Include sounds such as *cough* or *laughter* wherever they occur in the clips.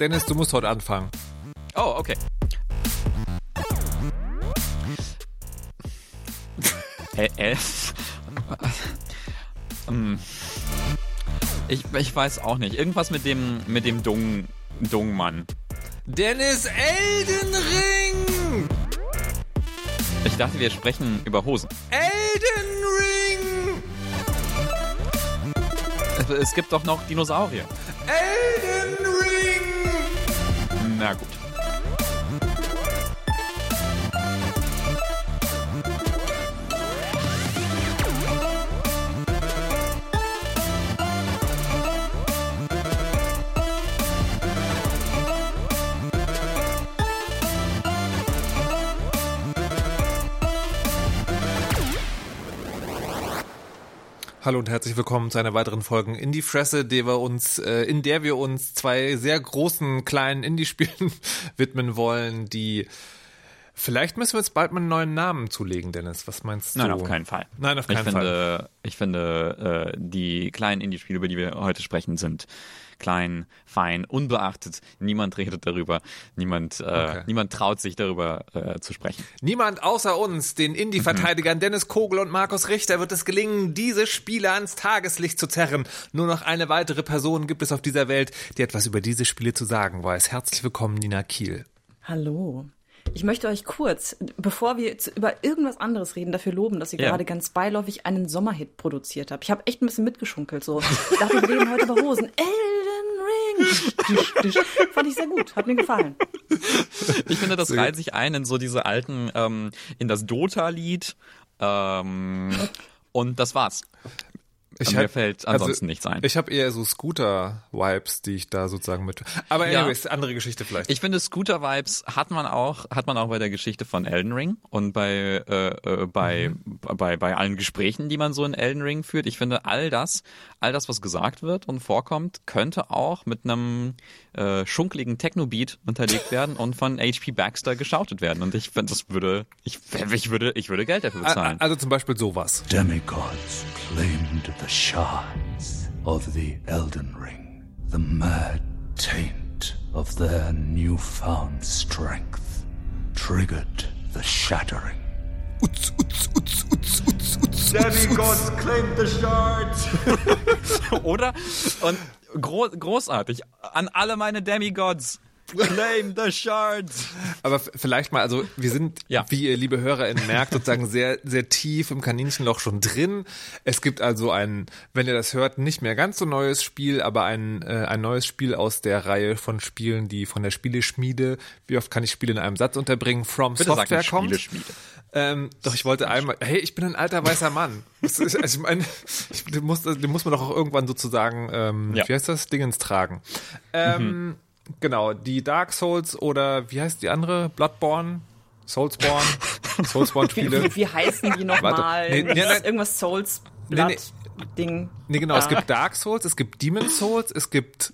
Dennis, du musst heute anfangen. Oh, okay. *laughs* Äh, äh. *laughs* Hm. ich, ich weiß auch nicht. Irgendwas mit dem, mit dem Dung, Dungmann. Dennis Elden Ring! Ich dachte, wir sprechen über Hosen. Elden Ring! Es, es gibt doch noch Dinosaurier. Elden Ring! Na gut. Hallo und herzlich willkommen zu einer weiteren Folge Indie Fresse, der wir uns, äh, in der wir uns zwei sehr großen kleinen Indie-Spielen *laughs* widmen wollen, die Vielleicht müssen wir jetzt bald mal einen neuen Namen zulegen, Dennis. Was meinst du? Nein, auf keinen Fall. Nein, auf keinen ich Fall. Finde, ich finde, äh, die kleinen Indie-Spiele, über die wir heute sprechen, sind klein, fein, unbeachtet. Niemand redet darüber. Niemand, äh, Okay. niemand traut sich darüber äh, zu sprechen. Niemand außer uns, den Indie-Verteidigern Dennis Kogel und Markus Richter, wird es gelingen, diese Spiele ans Tageslicht zu zerren. Nur noch eine weitere Person gibt es auf dieser Welt, die etwas über diese Spiele zu sagen weiß. Herzlich willkommen, Nina Kiel. Hallo. Ich möchte euch kurz, bevor wir jetzt über irgendwas anderes reden, dafür loben, dass ihr Ja. gerade ganz beiläufig einen Sommerhit produziert habt. Ich habe echt ein bisschen mitgeschunkelt. So. Ich dachte, wir reden heute über Hosen. Tisch. Fand ich sehr gut. Hat mir gefallen. Ich finde, das reiht sich ein in so diese alten, ähm, in das Dota-Lied. Ähm, *laughs* und das war's. Ich Mir fällt also, ansonsten nichts ein. Ich habe eher so Scooter-Vibes, die ich da sozusagen mit. Aber Ja. anyways, andere Geschichte vielleicht. Ich finde, Scooter-Vibes hat man auch, hat man auch bei der Geschichte von Elden Ring und bei, äh, äh, bei, bei, bei allen Gesprächen, die man so in Elden Ring führt. Ich finde, all das, all das, was gesagt wird und vorkommt, könnte auch mit einem äh, schunkligen Techno-Beat unterlegt werden und von HP Baxter geschautet werden. Und ich finde, das würde, ich, ich würde, ich würde Geld dafür bezahlen. also zum Beispiel sowas. Demigods claimed the shards of the Elden Ring, the mad taint of their newfound strength, triggered the shattering. Demigods claimed the shards. *laughs* Oder? Und gro großartig. An alle meine Demigods. Claim the shards. Aber vielleicht mal, also wir sind, Ja. wie ihr liebe HörerInnen merkt, sozusagen sehr, sehr tief im Kaninchenloch schon drin. Es gibt also ein, wenn ihr das hört, nicht mehr ganz so neues Spiel, aber ein, äh, ein neues Spiel aus der Reihe von Spielen, die von der Spieleschmiede, wie oft kann ich Spiele in einem Satz unterbringen, From Bitte sag Software nicht kommt. Spieleschmiede. Ähm, doch, ich wollte einmal, hey, ich bin ein alter weißer Mann. Also ich meine, ich, den, muss, den muss man doch auch irgendwann sozusagen, ähm, Ja. wie heißt das, Dingens tragen. Ähm, Genau, die Dark Souls oder wie heißt die andere? Bloodborne? Soulsborne? Wie, *laughs* Soulsborne-Spiele? wie, wie heißen die nochmal? Nee, nee. Irgendwas Souls Nee, Blood nee. Ding. Nee, genau, es Ah. gibt Dark Souls, es gibt Demon Souls, es gibt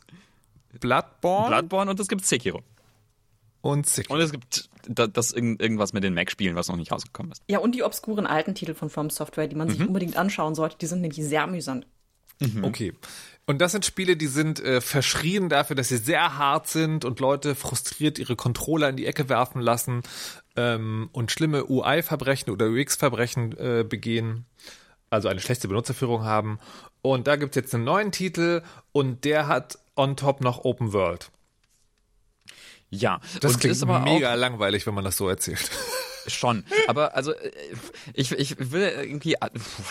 Bloodborne Bloodborne und es gibt Sekiro. und Sekiro. Und es gibt da- das irgend- irgendwas mit den Mac-Spielen, was noch nicht rausgekommen ist. Ja, und die obskuren alten Titel von From Software, die man Mhm. sich unbedingt anschauen sollte, die sind nämlich sehr amüsant. Okay. Und das sind Spiele, die sind äh, verschrien dafür, dass sie sehr hart sind und Leute frustriert ihre Controller in die Ecke werfen lassen ähm, und schlimme UI-Verbrechen oder UX-Verbrechen äh, begehen. Also eine schlechte Benutzerführung haben. Und da gibt's jetzt einen neuen Titel und der hat on top noch Open World. Ja, Das und klingt ist aber mega langweilig, wenn man das so erzählt. auch *laughs* schon. Aber also äh, ich, ich will irgendwie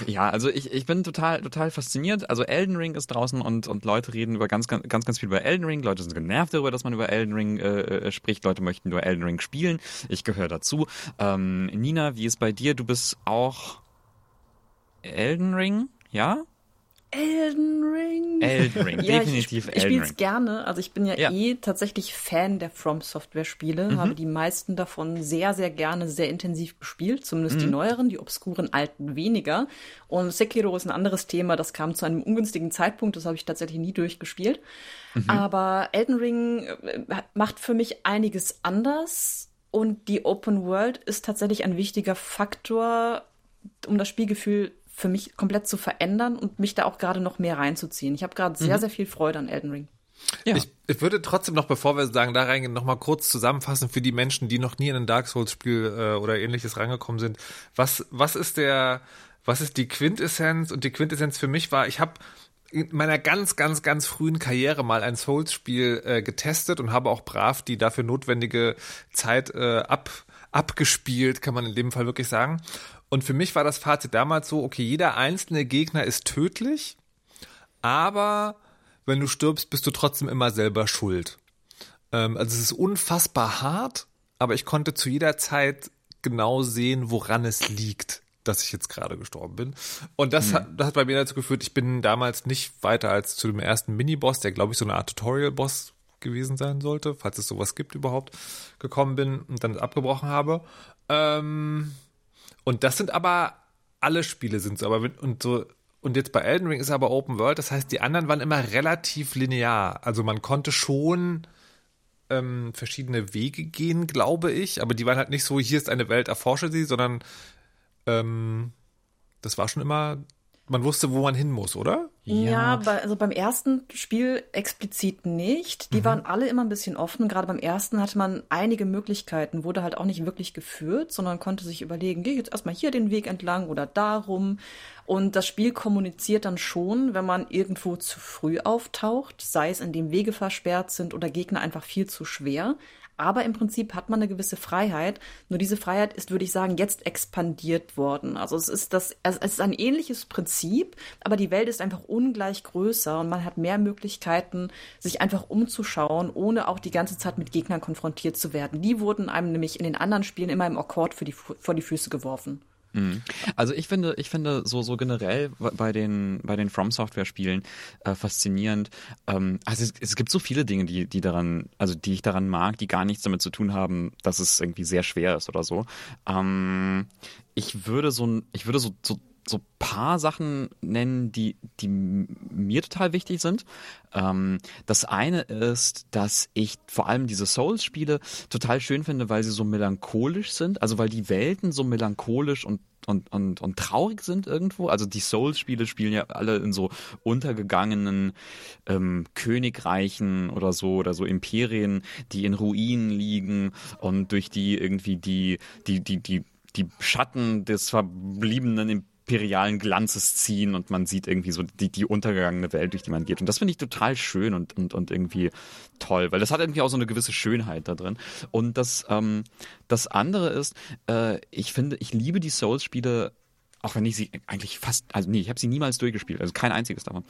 ja, also ich, ich bin total total fasziniert. Also Elden Ring ist draußen und und Leute reden über ganz ganz ganz, ganz viel über Elden Ring. Leute sind genervt darüber, dass man über Elden Ring äh, äh, spricht. Leute möchten über Elden Ring spielen. Ich gehöre dazu. Ähm, Nina, wie ist bei dir? Du bist auch Elden Ring, ja? Elden Ring. Elden Ring, *laughs* Ja, definitiv ich, ich Elden spiele es Ring. gerne. Also ich bin ja, Ja. eh tatsächlich Fan der From Software Spiele, Mhm. habe die meisten davon sehr, sehr gerne, sehr intensiv gespielt. Zumindest Mhm. die neueren, die obskuren alten weniger. Und Sekiro ist ein anderes Thema. Das kam zu einem ungünstigen Zeitpunkt. Das habe ich tatsächlich nie durchgespielt. Mhm. Aber Elden Ring äh, macht für mich einiges anders. Und die Open World ist tatsächlich ein wichtiger Faktor, um das Spielgefühl für mich komplett zu verändern und mich da auch gerade noch mehr reinzuziehen. Ich habe gerade sehr, sehr viel Freude an Elden Ring. Ja. Ich, ich würde trotzdem noch, bevor wir sagen, da reingehen, noch mal kurz zusammenfassen für die Menschen, die noch nie in ein Dark Souls-Spiel äh, oder ähnliches rangekommen sind. Was, was ist der, was ist die Quintessenz? Und die Quintessenz für mich war, ich habe in meiner ganz, ganz, ganz frühen Karriere mal ein Souls-Spiel äh, getestet und habe auch brav die dafür notwendige Zeit äh, ab, abgespielt, kann man in dem Fall wirklich sagen. Und für mich war das Fazit damals so, okay, jeder einzelne Gegner ist tödlich, aber wenn du stirbst, bist du trotzdem immer selber schuld. Ähm, also es ist unfassbar hart, aber ich konnte zu jeder Zeit genau sehen, woran es liegt, dass ich jetzt gerade gestorben bin. Und das, hat, das hat bei mir dazu geführt, ich bin damals nicht weiter als zu dem ersten Miniboss, der glaube ich so eine Art Tutorial-Boss gewesen sein sollte, falls es sowas gibt überhaupt, gekommen bin und dann abgebrochen habe. Ähm, und das sind aber alle Spiele sind so, aber und so und jetzt bei Elden Ring ist aber Open World, das heißt, die anderen waren immer relativ linear. Also man konnte schon ähm, verschiedene Wege gehen, glaube ich, aber die waren halt nicht so, hier ist eine Welt, erforsche sie, sondern ähm, das war schon immer, man wusste, wo man hin muss, oder? Ja, bei, also beim ersten Spiel explizit nicht. Die waren alle immer ein bisschen offen. Gerade beim ersten hatte man einige Möglichkeiten, wurde halt auch nicht wirklich geführt, sondern konnte sich überlegen, gehe ich jetzt erstmal hier den Weg entlang oder darum. Und das Spiel kommuniziert dann schon, wenn man irgendwo zu früh auftaucht, sei es indem Wege versperrt sind oder Gegner einfach viel zu schwer. Aber im Prinzip hat man eine gewisse Freiheit. Nur diese Freiheit ist, würde ich sagen, jetzt expandiert worden. Also es ist das, es ist ein ähnliches Prinzip, aber die Welt ist einfach ungleich größer und man hat mehr Möglichkeiten, sich einfach umzuschauen, ohne auch die ganze Zeit mit Gegnern konfrontiert zu werden. Die wurden einem nämlich in den anderen Spielen immer im Akkord für die, vor die Füße geworfen. Also ich finde, ich finde so so generell bei den bei den From Software Spielen äh, faszinierend. Ähm, also es, es gibt so viele Dinge, die die daran, also die ich daran mag, die gar nichts damit zu tun haben, dass es irgendwie sehr schwer ist oder so. Ähm, ich würde so ich würde so so so paar Sachen nennen, die, die mir total wichtig sind. Ähm, das eine ist, dass ich vor allem diese Souls-Spiele total schön finde, weil sie so melancholisch sind. Also weil die Welten so melancholisch und und, und, und traurig sind irgendwo. Also die Souls-Spiele spielen ja alle in so untergegangenen ähm, Königreichen oder so oder so Imperien, die in Ruinen liegen und durch die irgendwie die, die, die, die, die Schatten des verbliebenen imperialen Glanzes ziehen und man sieht irgendwie so die, die untergegangene Welt, durch die man geht. Und das finde ich total schön und, und, und irgendwie toll, weil das hat irgendwie auch so eine gewisse Schönheit da drin. Und das, ähm, das andere ist, äh, ich finde, ich liebe die Souls-Spiele auch wenn ich sie eigentlich fast, also nee, ich habe sie niemals durchgespielt, also kein einziges davon.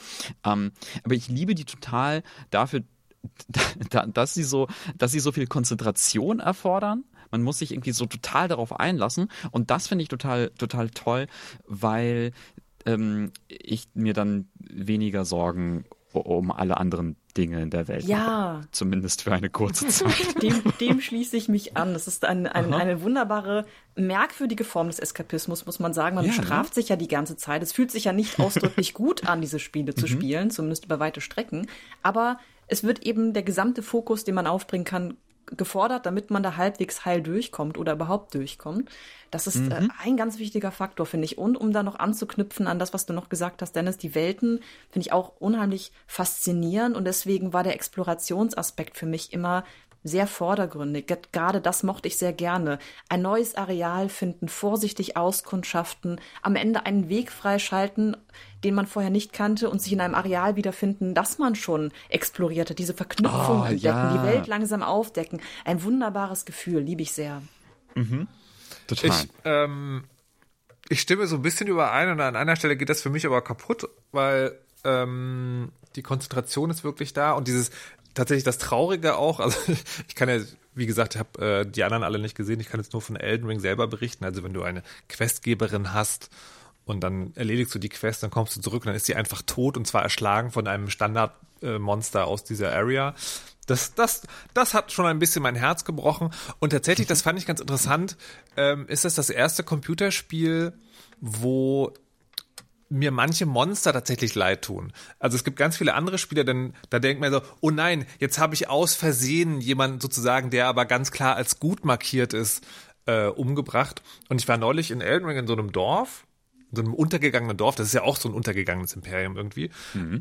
Ähm, aber ich liebe die total dafür, *laughs* da, dass sie so, dass sie so viel Konzentration erfordern. Man muss sich irgendwie so total darauf einlassen. Und das finde ich total, total toll, weil ähm, ich mir dann weniger Sorgen um alle anderen Dinge in der Welt Ja. mache. Zumindest für eine kurze *laughs* Zeit. Dem, dem schließe ich mich an. Das ist ein, ein, eine wunderbare, merkwürdige Form des Eskapismus, muss man sagen. Man Ja, ne? bestraft sich ja die ganze Zeit. Es fühlt sich ja nicht *laughs* ausdrücklich gut an, diese Spiele zu spielen, zumindest über weite Strecken. Aber es wird eben der gesamte Fokus, den man aufbringen kann, gefordert, damit man da halbwegs heil durchkommt oder überhaupt durchkommt. Das ist äh, ein ganz wichtiger Faktor, finde ich. Und um da noch anzuknüpfen an das, was du noch gesagt hast, Dennis, die Welten finde ich auch unheimlich faszinierend und deswegen war der Explorationsaspekt für mich immer sehr vordergründig. Ge- Gerade das mochte ich sehr gerne. Ein neues Areal finden, vorsichtig auskundschaften, am Ende einen Weg freischalten, den man vorher nicht kannte und sich in einem Areal wiederfinden, das man schon exploriert hat. Diese Verknüpfung Oh, entdecken, ja. die Welt langsam aufdecken. Ein wunderbares Gefühl, liebe ich sehr. Total. Ich, ähm, ich stimme so ein bisschen überein und an einer Stelle geht das für mich aber kaputt, weil ähm, die Konzentration ist wirklich da und dieses tatsächlich das Traurige auch, also *laughs* ich kann ja, wie gesagt, ich habe äh, die anderen alle nicht gesehen, ich kann jetzt nur von Elden Ring selber berichten, also wenn du eine Questgeberin hast und dann erledigst du die Quest, dann kommst du zurück und dann ist sie einfach tot und zwar erschlagen von einem Standardmonster aus dieser Area. Das, das, das hat schon ein bisschen mein Herz gebrochen. Und tatsächlich, das fand ich ganz interessant, ähm, ist das das erste Computerspiel, wo mir manche Monster tatsächlich leid tun. Also es gibt ganz viele andere Spiele, denn da denkt man so, oh nein, jetzt habe ich aus Versehen jemanden sozusagen, der aber ganz klar als gut markiert ist, äh, umgebracht. Und ich war neulich in Elden Ring in so einem Dorf, so einem untergegangenen Dorf, das ist ja auch so ein untergegangenes Imperium irgendwie.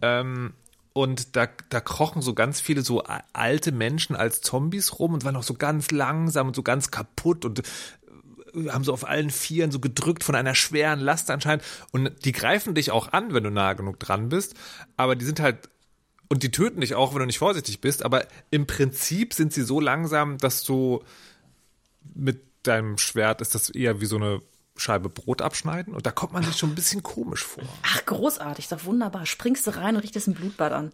Ähm, und da, da krochen so ganz viele so alte Menschen als Zombies rum und waren auch so ganz langsam und so ganz kaputt und äh, haben so auf allen Vieren so gedrückt von einer schweren Last anscheinend. Und die greifen dich auch an, wenn du nah genug dran bist. Aber die sind halt, und die töten dich auch, wenn du nicht vorsichtig bist. Aber im Prinzip sind sie so langsam, dass du mit deinem Schwert ist das eher wie so eine Scheibe Brot abschneiden und da kommt man sich schon ein bisschen komisch vor. Ach, großartig, doch wunderbar. Springst du rein und richtest ein Blutbad an.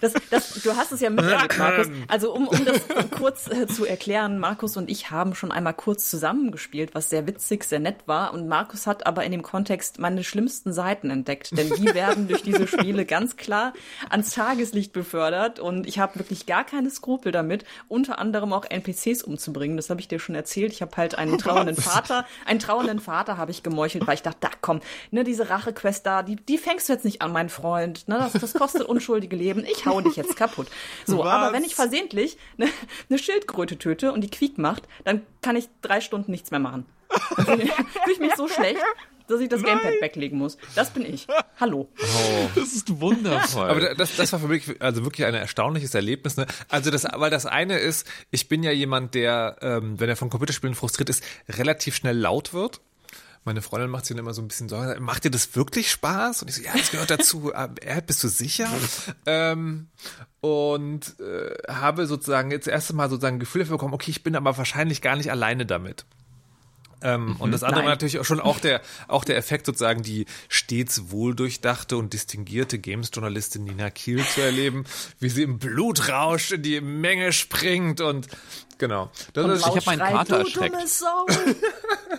Das, das, du hast es ja miterlebt, Markus. Also um, um das kurz äh, zu erklären, Markus und ich haben schon einmal kurz zusammengespielt, was sehr witzig, sehr nett war. Und Markus hat aber in dem Kontext meine schlimmsten Seiten entdeckt, denn die werden durch diese Spiele ganz klar ans Tageslicht befördert. Und ich habe wirklich gar keine Skrupel damit, unter anderem auch NPCs umzubringen. Das habe ich dir schon erzählt. Ich habe halt einen trauernden Vater, einen trauernden Vater habe ich gemeuchelt, weil ich dachte, da komm, ne, diese Rachequest da, die, die fängst du jetzt nicht an, mein Freund. Ne, das, das kostet unschuldige Leben. Ich hau dich jetzt kaputt. So, Was? aber wenn ich versehentlich eine, eine Schildkröte töte und die quiek macht, dann kann ich drei Stunden nichts mehr machen. Dann fühle ich- mich so schlecht, dass ich das Gamepad weglegen muss. Das bin ich. Hallo. Das ist wundervoll. Aber das, das war für mich also wirklich ein erstaunliches Erlebnis. Ne? Also das, weil das eine ist, ich bin ja jemand, der, ähm, wenn er von Computerspielen frustriert ist, relativ schnell laut wird. Meine Freundin macht sich dann immer so ein bisschen Sorgen. Macht dir das wirklich Spaß? Und ich so, ja, das gehört dazu. *laughs* Äh, bist du sicher? ähm, und äh, habe sozusagen jetzt das erste Mal sozusagen ein Gefühl dafür bekommen, okay, ich bin aber wahrscheinlich gar nicht alleine damit. Ähm, Und das andere Nein. war natürlich auch schon auch der, auch der Effekt sozusagen, die stets wohldurchdachte und distinguierte Games-Journalistin Nina Kiel zu erleben, wie sie im Blutrausch in die Menge springt und genau. Das Und ist, laut hab meinen Kater "Du erschreckt." *laughs*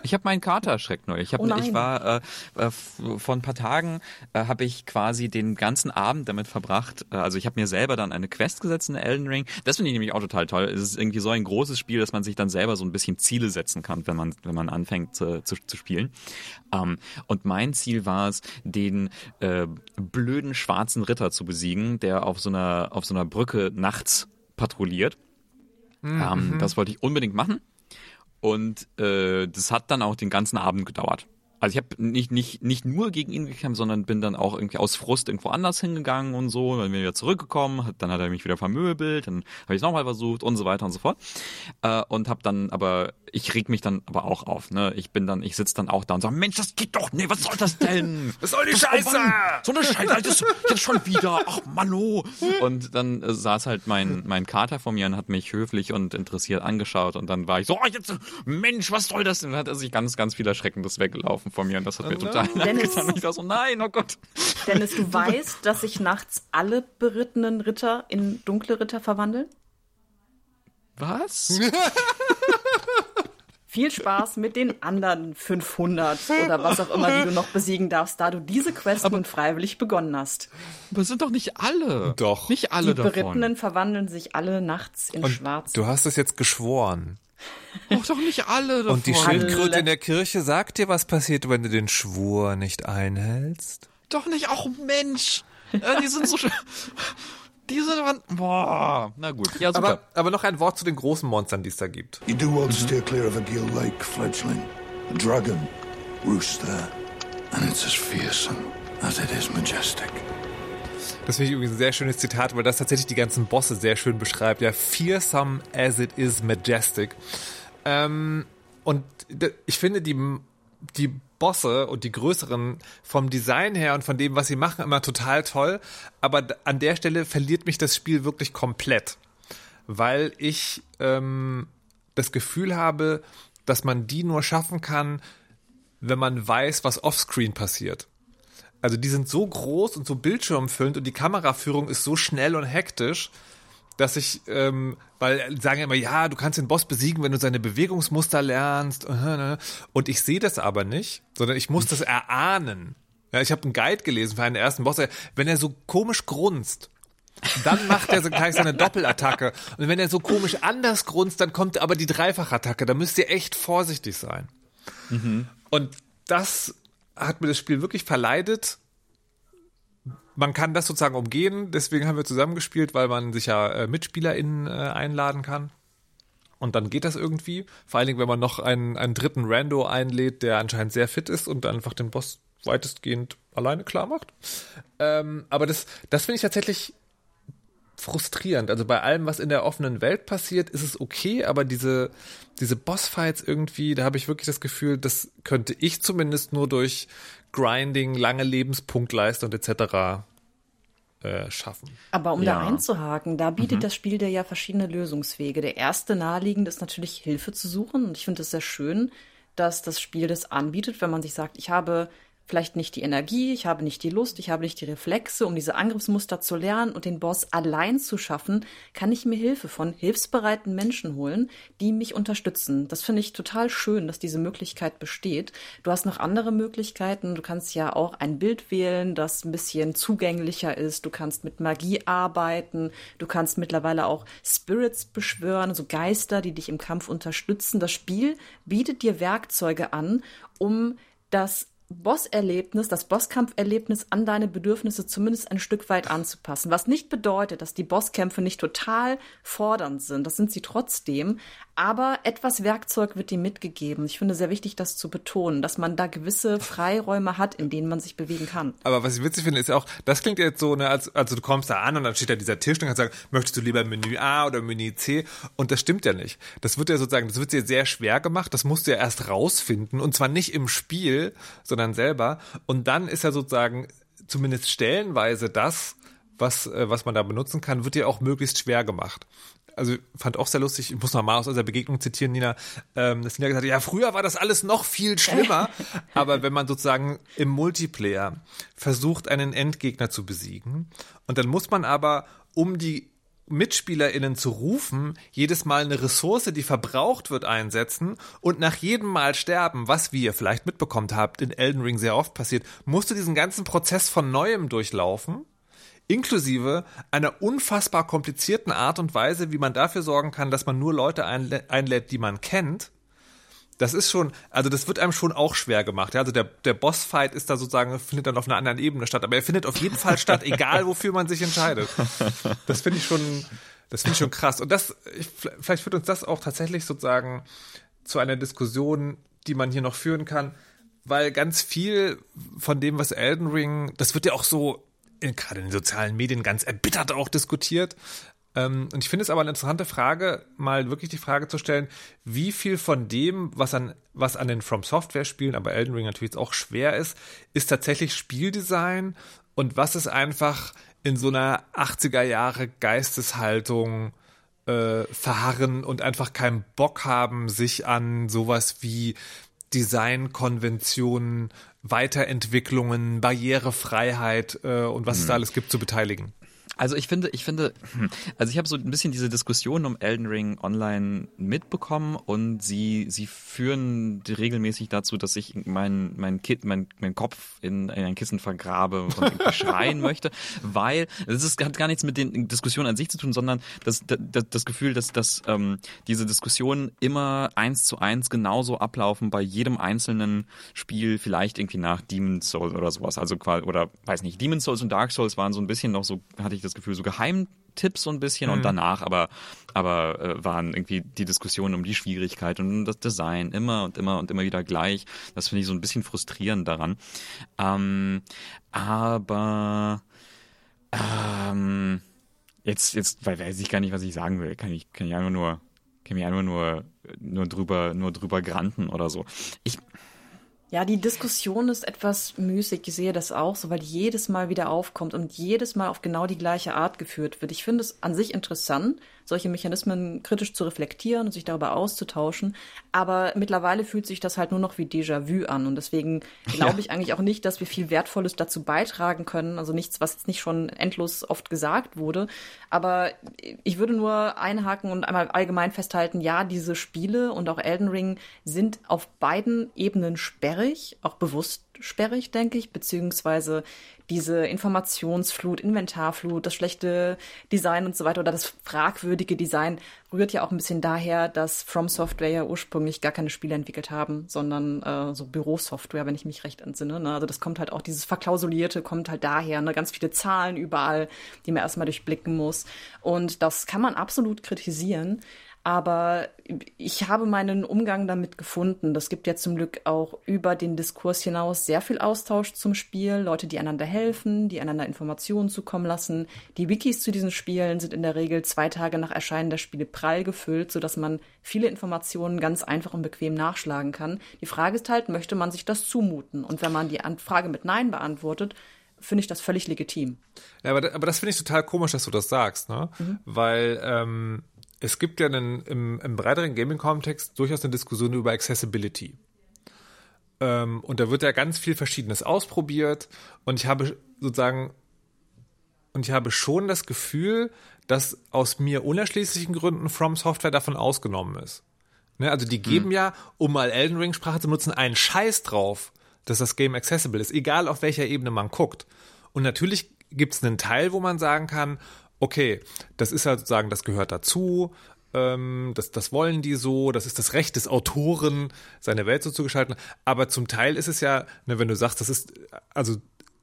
Ich habe meinen Kater erschreckt neulich. Ich, hab, Oh ich war äh, äh, vor ein paar Tagen äh, habe ich quasi den ganzen Abend damit verbracht. Äh, also ich habe mir selber dann eine Quest gesetzt in Elden Ring. Das finde ich nämlich auch total toll. Es ist irgendwie so ein großes Spiel, dass man sich dann selber so ein bisschen Ziele setzen kann, wenn man wenn man anfängt zu, zu, zu spielen. Ähm, und mein Ziel war es, den äh, blöden schwarzen Ritter zu besiegen, der auf so einer auf so einer Brücke nachts patrouilliert. Ähm, das wollte ich unbedingt machen. Und äh, das hat dann auch den ganzen Abend gedauert. Also ich habe nicht, nicht, nicht nur gegen ihn gekämpft, sondern bin dann auch irgendwie aus Frust irgendwo anders hingegangen und so. Dann bin ich wieder zurückgekommen, hat, dann hat er mich wieder vermöbelt, dann habe ich es nochmal versucht und so weiter und so fort. Äh, und habe dann aber, ich reg mich dann aber auch auf. Ne? Ich bin dann, ich sitze dann auch da und sage, Mensch, das geht doch, nee, was soll das denn? *laughs* was soll die Das- Scheiße? Oh so eine Scheiße, das jetzt schon wieder. Ach, Mano. Und dann äh, saß halt mein, mein Kater vor mir und hat mich höflich und interessiert angeschaut. Und dann war ich so, oh, jetzt, Mensch, was soll das denn? Und dann hat er sich ganz, ganz viel Erschreckendes weggelaufen von mir. Und das hat mir total leid *laughs* Dennis. getan. Und ich war so, nein, oh Gott. Dennis, du *laughs* weißt, dass sich nachts alle berittenen Ritter in dunkle Ritter verwandeln? Was? *laughs* Viel Spaß mit den anderen 500 oder was auch immer, die du noch besiegen darfst, da du diese Quest nun freiwillig begonnen hast. Aber es sind doch nicht alle. Doch. Nicht alle Die davon. Berittenen verwandeln sich alle nachts in Schwarz. du hast es jetzt geschworen. Doch, doch nicht alle davon. *laughs* Und die Alle. Schildkröte in der Kirche sagt dir, was passiert, wenn du den Schwur nicht einhältst? Doch nicht, auch Mensch. Die sind so schön. *laughs* Die sind aber, boah. Na gut, ja, super. Aber, aber noch ein Wort zu den großen Monstern, die es da gibt. You do well to steer clear of a Gill Lake, fledgling. The dragon roosts there, and it's as fearsome as it is majestic. Das finde ich übrigens ein sehr schönes Zitat, weil das tatsächlich die ganzen Bosse sehr schön beschreibt. Ja, fearsome as it is majestic. Ähm, und ich finde die, die Bosse und die größeren vom Design her und von dem, was sie machen, immer total toll. Aber an der Stelle verliert mich das Spiel wirklich komplett. Weil ich ähm, das Gefühl habe, dass man die nur schaffen kann, wenn man weiß, was offscreen passiert. Also die sind so groß und so bildschirmfüllend und die Kameraführung ist so schnell und hektisch, dass ich, ähm, weil sagen ja immer, ja, du kannst den Boss besiegen, wenn du seine Bewegungsmuster lernst. Und ich sehe das aber nicht, sondern ich muss das erahnen. Ja, ich habe einen Guide gelesen für einen ersten Boss. Wenn er so komisch grunzt, dann macht er so gleich seine Doppelattacke. Und wenn er so komisch anders grunzt, dann kommt aber die Dreifachattacke. Da müsst ihr echt vorsichtig sein. Und das hat mir das Spiel wirklich verleidet. Man kann das sozusagen umgehen, deswegen haben wir zusammengespielt, weil man sich ja äh, MitspielerInnen äh, einladen kann. Und dann geht das irgendwie. Vor allen Dingen, wenn man noch einen, einen dritten Rando einlädt, der anscheinend sehr fit ist und einfach den Boss weitestgehend alleine klar macht. Ähm, aber das, das finde ich tatsächlich frustrierend. Also bei allem, was in der offenen Welt passiert, ist es okay, aber diese, diese Bossfights irgendwie, da habe ich wirklich das Gefühl, das könnte ich zumindest nur durch Grinding, lange Lebenspunktleiste und etc. Äh, schaffen. Aber um Ja. da einzuhaken, da bietet das Spiel dir ja verschiedene Lösungswege. Der erste naheliegende ist natürlich Hilfe zu suchen. Und ich finde es sehr schön, dass das Spiel das anbietet, wenn man sich sagt, ich habe vielleicht nicht die Energie, ich habe nicht die Lust, ich habe nicht die Reflexe, um diese Angriffsmuster zu lernen und den Boss allein zu schaffen, kann ich mir Hilfe von hilfsbereiten Menschen holen, die mich unterstützen. Das finde ich total schön, dass diese Möglichkeit besteht. Du hast noch andere Möglichkeiten. Du kannst ja auch ein Bild wählen, das ein bisschen zugänglicher ist. Du kannst mit Magie arbeiten. Du kannst mittlerweile auch Spirits beschwören, also Geister, die dich im Kampf unterstützen. Das Spiel bietet dir Werkzeuge an, um das Bosserlebnis, das Bosskampferlebnis an deine Bedürfnisse zumindest ein Stück weit anzupassen. Was nicht bedeutet, dass die Bosskämpfe nicht total fordernd sind. Das sind sie trotzdem. Aber etwas Werkzeug wird dir mitgegeben. Ich finde sehr wichtig, das zu betonen, dass man da gewisse Freiräume hat, in denen man sich bewegen kann. Aber was ich witzig finde, ist auch, das klingt jetzt so, ne, als, also du kommst da an und dann steht da dieser Tisch und kannst sagen, möchtest du lieber Menü A oder Menü C? Und das stimmt ja nicht. Das wird ja sozusagen, das wird dir sehr schwer gemacht, das musst du ja erst rausfinden und zwar nicht im Spiel, sondern selber. Und dann ist ja sozusagen zumindest stellenweise das, was, äh, was man da benutzen kann, wird dir auch möglichst schwer gemacht. Also fand auch sehr lustig, ich muss noch mal aus unserer Begegnung zitieren, Nina, ähm, dass Nina gesagt hat, ja, früher war das alles noch viel schlimmer, *laughs* aber wenn man sozusagen im Multiplayer versucht, einen Endgegner zu besiegen und dann muss man aber, um die MitspielerInnen zu rufen, jedes Mal eine Ressource, die verbraucht wird, einsetzen und nach jedem Mal sterben, was wie ihr vielleicht mitbekommen habt, in Elden Ring sehr oft passiert, musst du diesen ganzen Prozess von neuem durchlaufen inklusive einer unfassbar komplizierten Art und Weise, wie man dafür sorgen kann, dass man nur Leute einlä einlädt, die man kennt. Das ist schon, also das wird einem schon auch schwer gemacht. Ja? Also der, der Bossfight ist da sozusagen, findet dann auf einer anderen Ebene statt, aber er findet auf jeden Fall statt, *laughs* egal wofür man sich entscheidet. Das finde ich schon, das finde ich schon krass. Und das, ich, vielleicht führt uns das auch tatsächlich sozusagen zu einer Diskussion, die man hier noch führen kann, weil ganz viel von dem, was Elden Ring, das wird ja auch so gerade in den sozialen Medien ganz erbittert auch diskutiert. Ähm, und ich finde es aber eine interessante Frage, mal wirklich die Frage zu stellen, wie viel von dem, was an, was an den From Software Spielen, aber Elden Ring natürlich auch schwer ist, ist tatsächlich Spieldesign und was ist einfach in so einer 80er Jahre Geisteshaltung äh, verharren und einfach keinen Bock haben, sich an sowas wie Designkonventionen, Weiterentwicklungen, Barrierefreiheit äh, und was es da alles gibt zu beteiligen. Also ich finde, ich finde, hm, also ich habe so ein bisschen diese Diskussion um Elden Ring online mitbekommen und sie, sie führen regelmäßig dazu, dass ich mein, mein Kind, mein, mein Kopf in, in ein Kissen vergrabe und *laughs* schreien möchte, weil das ist, hat gar nichts mit den Diskussionen an sich zu tun, sondern das, das, das Gefühl, dass, dass ähm, diese Diskussionen immer eins zu eins genauso ablaufen bei jedem einzelnen Spiel, vielleicht irgendwie nach Demon's Souls oder sowas. Also quasi, oder weiß nicht, Demon's Souls und Dark Souls waren so ein bisschen noch so, hatte ich das Gefühl, so Geheimtipps so ein bisschen und danach aber, aber äh, waren irgendwie die Diskussionen um die Schwierigkeit und um das Design immer und immer und immer wieder gleich. Das finde ich so ein bisschen frustrierend daran. Ähm, aber ähm, jetzt, jetzt weil weiß ich gar nicht, was ich sagen will. Kann ich, kann ich einfach nur, kann mich einfach nur, nur drüber, nur drüber granten oder so. Ich, Ja, die Diskussion ist etwas müßig. Ich sehe das auch so, weil die jedes Mal wieder aufkommt und jedes Mal auf genau die gleiche Art geführt wird. Ich finde es an sich interessant, solche Mechanismen kritisch zu reflektieren und sich darüber auszutauschen. Aber mittlerweile fühlt sich das halt nur noch wie Déjà-vu an. Und deswegen glaube ich eigentlich auch nicht, dass wir viel Wertvolles dazu beitragen können. Also nichts, was jetzt nicht schon endlos oft gesagt wurde. Aber ich würde nur einhaken und einmal allgemein festhalten, ja, diese Spiele und auch Elden Ring sind auf beiden Ebenen sperrig, auch bewusst sperrig, denke ich, beziehungsweise diese Informationsflut, Inventarflut, das schlechte Design und so weiter oder das fragwürdige Design rührt ja auch ein bisschen daher, dass From Software ja ursprünglich gar keine Spiele entwickelt haben, sondern äh, so Bürosoftware, wenn ich mich recht entsinne. Ne? Also das kommt halt auch, dieses Verklausulierte kommt halt daher, ne? ganz viele Zahlen überall, die man erstmal durchblicken muss. Und das kann man absolut kritisieren. Aber ich habe meinen Umgang damit gefunden. Das gibt ja zum Glück auch über den Diskurs hinaus sehr viel Austausch zum Spiel. Leute, die einander helfen, die einander Informationen zukommen lassen. Die Wikis zu diesen Spielen sind in der Regel zwei Tage nach Erscheinen der Spiele prall gefüllt, sodass man viele Informationen ganz einfach und bequem nachschlagen kann. Die Frage ist halt, möchte man sich das zumuten? Und wenn man die Frage mit Nein beantwortet, finde ich das völlig legitim. Ja, aber, aber das finde ich total komisch, dass du das sagst, ne? Mhm. Weil ähm, es gibt ja einen, im, im breiteren Gaming-Kontext durchaus eine Diskussion über Accessibility. Ähm, und da wird ja ganz viel Verschiedenes ausprobiert und ich habe sozusagen und ich habe schon das Gefühl, dass aus mir unerschließlichen Gründen From Software davon ausgenommen ist. Ne, also die geben hm. ja, um mal Elden Ring Sprache zu nutzen, einen Scheiß drauf, dass das Game accessible ist, egal auf welcher Ebene man guckt. Und natürlich gibt es einen Teil, wo man sagen kann, okay, das ist halt sozusagen, das gehört dazu, ähm, das, das wollen die so, das ist das Recht des Autoren, seine Welt so zu gestalten. Aber zum Teil ist es ja, ne, wenn du sagst, das ist, also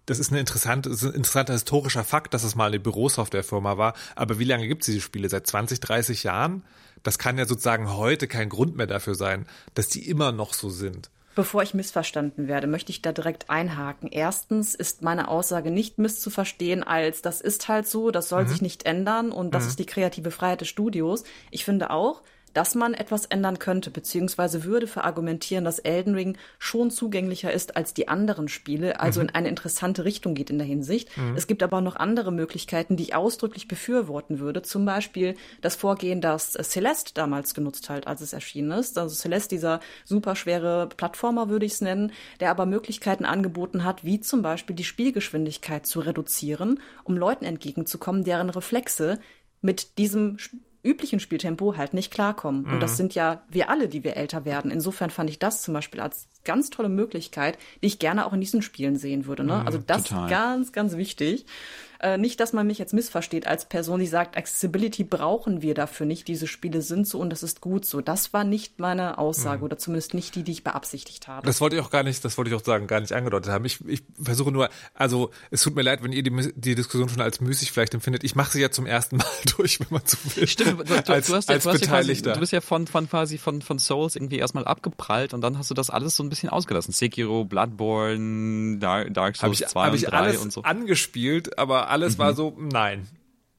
das ist, eine interessante, ist ein interessanter historischer Fakt, dass es mal eine Bürosoftwarefirma war. Aber wie lange gibt es diese Spiele? Seit 20, 30 Jahren? Das kann ja sozusagen heute kein Grund mehr dafür sein, dass die immer noch so sind. Bevor ich missverstanden werde, möchte ich da direkt einhaken. Erstens ist meine Aussage nicht misszuverstehen als, das ist halt so, das soll mhm. sich nicht ändern und das mhm. ist die kreative Freiheit des Studios. Ich finde auch, dass man etwas ändern könnte, beziehungsweise würde verargumentieren, dass Elden Ring schon zugänglicher ist als die anderen Spiele, also mhm. in eine interessante Richtung geht in der Hinsicht. Mhm. Es gibt aber noch andere Möglichkeiten, die ich ausdrücklich befürworten würde. Zum Beispiel das Vorgehen, das Celeste damals genutzt hat, als es erschienen ist. Also Celeste, dieser superschwere Plattformer, würde ich es nennen, der aber Möglichkeiten angeboten hat, wie zum Beispiel die Spielgeschwindigkeit zu reduzieren, um Leuten entgegenzukommen, deren Reflexe mit diesem üblichen Spieltempo halt nicht klarkommen. Mhm. Und das mhm. sind ja wir alle, die wir älter werden. Insofern fand ich das zum Beispiel als ganz tolle Möglichkeit, die ich gerne auch in diesen Spielen sehen würde. Ne? Mhm, also das total. ist ganz, ganz wichtig. Äh, nicht, dass man mich jetzt missversteht als Person, die sagt, Accessibility brauchen wir dafür nicht. Diese Spiele sind so und das ist gut so. Das war nicht meine Aussage mhm. oder zumindest nicht die, die ich beabsichtigt habe. Das wollte ich auch gar nicht, das wollte ich auch sagen, gar nicht angedeutet haben. Ich, ich versuche nur, also es tut mir leid, wenn ihr die, die Diskussion schon als müßig vielleicht empfindet. Ich mache sie ja zum ersten Mal *laughs* durch, wenn man so will. Stimmt, du, du, als, du hast, als du hast Beteiligter. Quasi, du bist ja von, von quasi von, von Souls irgendwie erstmal abgeprallt und dann hast du das alles so ein bisschen ausgelassen. Sekiro, Bloodborne, Dark, Dark Souls hab ich, 2 hab und ich 3 alles und so. angespielt, aber alles mhm. war so, nein.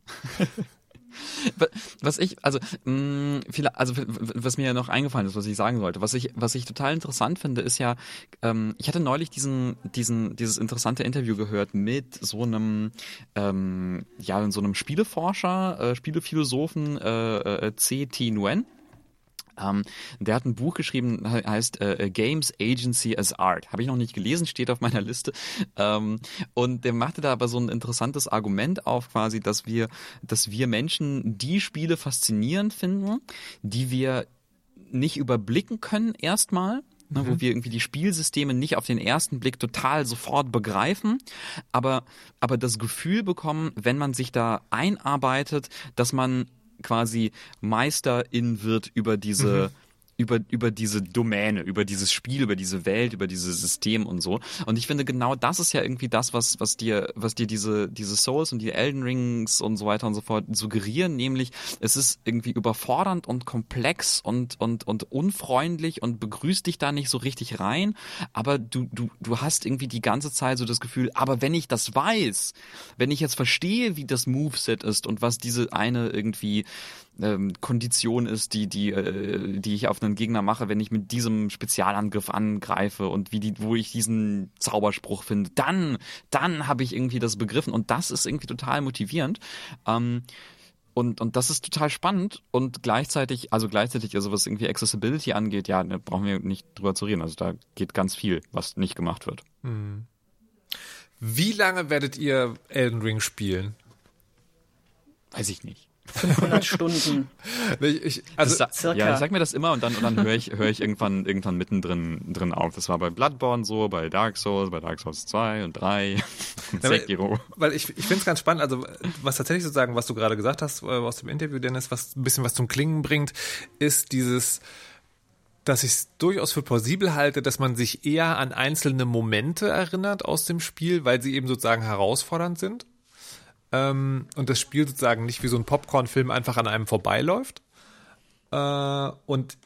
*laughs* was ich, also, mh, mm, also was mir ja noch eingefallen ist, was ich sagen sollte, was ich, was ich total interessant finde, ist ja, ähm, ich hatte neulich diesen, diesen, dieses interessante Interview gehört mit so einem, ähm, ja, so einem Spieleforscher, äh, Spielephilosophen äh, äh, C.T. Nguyen ähm, der hat ein Buch geschrieben, heißt äh, Games Agency as Art. Habe ich noch nicht gelesen, steht auf meiner Liste. Ähm, und der machte da aber so ein interessantes Argument auf, quasi, dass wir, dass wir Menschen die Spiele faszinierend finden, die wir nicht überblicken können erstmal, Ne, mhm. wo wir irgendwie die Spielsysteme nicht auf den ersten Blick total sofort begreifen, aber, aber das Gefühl bekommen, wenn man sich da einarbeitet, dass man quasi Meisterin wird über diese mhm über, über diese Domäne, über dieses Spiel, über diese Welt, über dieses System und so. Und ich finde, genau das ist ja irgendwie das, was, was dir, was dir diese, diese Souls und die Elden Rings und so weiter und so fort suggerieren, nämlich es ist irgendwie überfordernd und komplex und, und, und unfreundlich und begrüßt dich da nicht so richtig rein, aber du, du, du hast irgendwie die ganze Zeit so das Gefühl, aber wenn ich das weiß, wenn ich jetzt verstehe, wie das Moveset ist und was diese eine irgendwie ähm, Kondition ist, die, die, äh, die ich auf einen Gegner mache, wenn ich mit diesem Spezialangriff angreife und wie die, wo ich diesen Zauberspruch finde, dann, dann habe ich irgendwie das begriffen und das ist irgendwie total motivierend. Ähm, und, und das ist total spannend und gleichzeitig, also gleichzeitig, also was irgendwie Accessibility angeht, ja, da brauchen wir nicht drüber zu reden. Also da geht ganz viel, was nicht gemacht wird. Hm. Wie lange werdet ihr Elden Ring spielen? Weiß ich nicht. 500 Stunden. *laughs* Ich, ich, also das, ja, ich sag mir das immer und dann, und dann höre ich, höre ich irgendwann, irgendwann mittendrin drin auf. Das war bei Bloodborne so, bei Dark Souls, bei Dark Souls 2 und 3 *laughs* und ja, Sekiro. Weil, weil ich, ich finde es ganz spannend, also was tatsächlich sozusagen, was du gerade gesagt hast äh, aus dem Interview, Dennis, was ein bisschen was zum Klingen bringt, ist dieses, dass ich es durchaus für plausibel halte, dass man sich eher an einzelne Momente erinnert aus dem Spiel, weil sie eben sozusagen herausfordernd sind ähm, und das Spiel sozusagen nicht wie so ein Popcorn-Film einfach an einem vorbeiläuft. Äh, und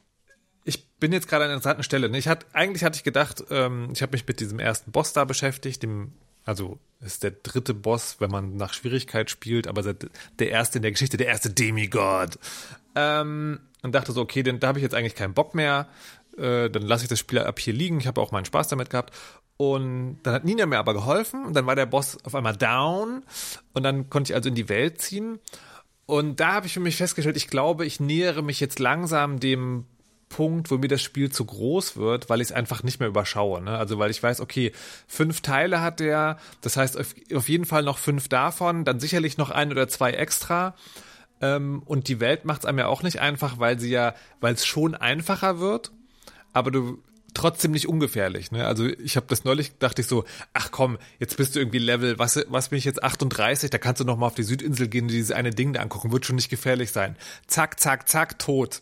ich bin jetzt gerade an einer interessanten Stelle. Ne? Ich hatte, eigentlich hatte ich gedacht, ähm, ich habe mich mit diesem ersten Boss da beschäftigt, dem, also ist der dritte Boss, wenn man nach Schwierigkeit spielt, aber der erste in der Geschichte, der erste Demigod. Ähm, und dachte so, okay, denn da habe ich jetzt eigentlich keinen Bock mehr. Äh, dann lasse ich das Spiel ab hier liegen. Ich habe auch meinen Spaß damit gehabt. Und dann hat Nina mir aber geholfen und dann war der Boss auf einmal down und dann konnte ich also in die Welt ziehen. Und da habe ich für mich festgestellt, ich glaube, ich nähere mich jetzt langsam dem Punkt, wo mir das Spiel zu groß wird, weil ich es einfach nicht mehr überschaue. Ne? Also weil ich weiß, okay, fünf Teile hat der, das heißt auf, auf jeden Fall noch fünf davon, dann sicherlich noch ein oder zwei extra. Ähm, und die Welt macht es einem ja auch nicht einfach, weil sie ja, weil es schon einfacher wird, aber du trotzdem nicht ungefährlich. Ne? Also ich habe das neulich, dachte ich so, ach komm, jetzt bist du irgendwie Level, was, was bin ich jetzt 38, da kannst du noch mal auf die Südinsel gehen und dieses eine Ding da angucken, wird schon nicht gefährlich sein. Zack, zack, zack, tot.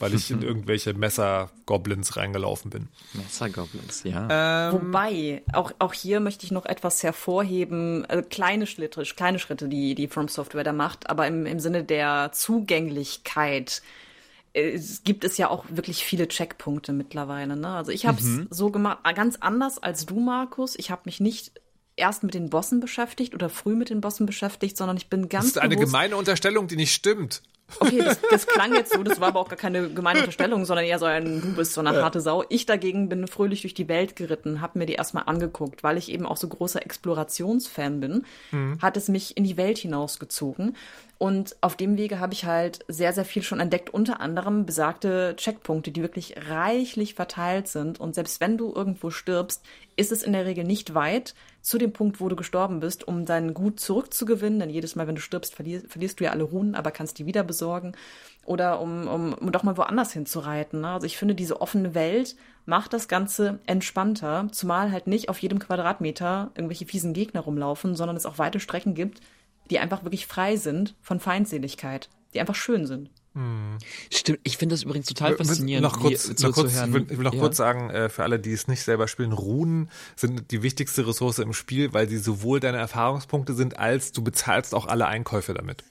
Weil ich in *laughs* irgendwelche Messer-Goblins reingelaufen bin. Messer-Goblins, ja. Ähm, Wobei, auch, auch hier möchte ich noch etwas hervorheben, also kleine Schritte, kleine Schritte, die, die From Software da macht, aber im, im Sinne der Zugänglichkeit es gibt es ja auch wirklich viele Checkpunkte mittlerweile. Ne? Also ich habe es mhm. so gemacht, ganz anders als du, Markus. Ich habe mich nicht erst mit den Bossen beschäftigt oder früh mit den Bossen beschäftigt, sondern ich bin ganz. Das ist eine gemeine Unterstellung, die nicht stimmt. Okay, das, das klang jetzt so, das war aber auch gar keine gemeine Unterstellung, sondern eher so ein, du bist so eine harte Sau. Ich dagegen bin fröhlich durch die Welt geritten, habe mir die erstmal angeguckt, weil ich eben auch so großer Explorationsfan bin, mhm. hat es mich in die Welt hinausgezogen. Und auf dem Wege habe ich halt sehr, sehr viel schon entdeckt, unter anderem besagte Checkpunkte, die wirklich reichlich verteilt sind. Und selbst wenn du irgendwo stirbst, ist es in der Regel nicht weit zu dem Punkt, wo du gestorben bist, um dein Gut zurückzugewinnen. Denn jedes Mal, wenn du stirbst, verlierst, verlierst du ja alle Runen, aber kannst die wieder besorgen. Oder um, um, um doch mal woanders hinzureiten. Ne? Also ich finde, diese offene Welt macht das Ganze entspannter, zumal halt nicht auf jedem Quadratmeter irgendwelche fiesen Gegner rumlaufen, sondern es auch weite Strecken gibt, die einfach wirklich frei sind von Feindseligkeit, die einfach schön sind. Hm. Stimmt, ich finde das übrigens total faszinierend. Noch kurz, die, noch kurz, ich will, ich will noch ja. kurz sagen, äh, für alle, die es nicht selber spielen, Runen sind die wichtigste Ressource im Spiel, weil sie sowohl deine Erfahrungspunkte sind, als du bezahlst auch alle Einkäufe damit.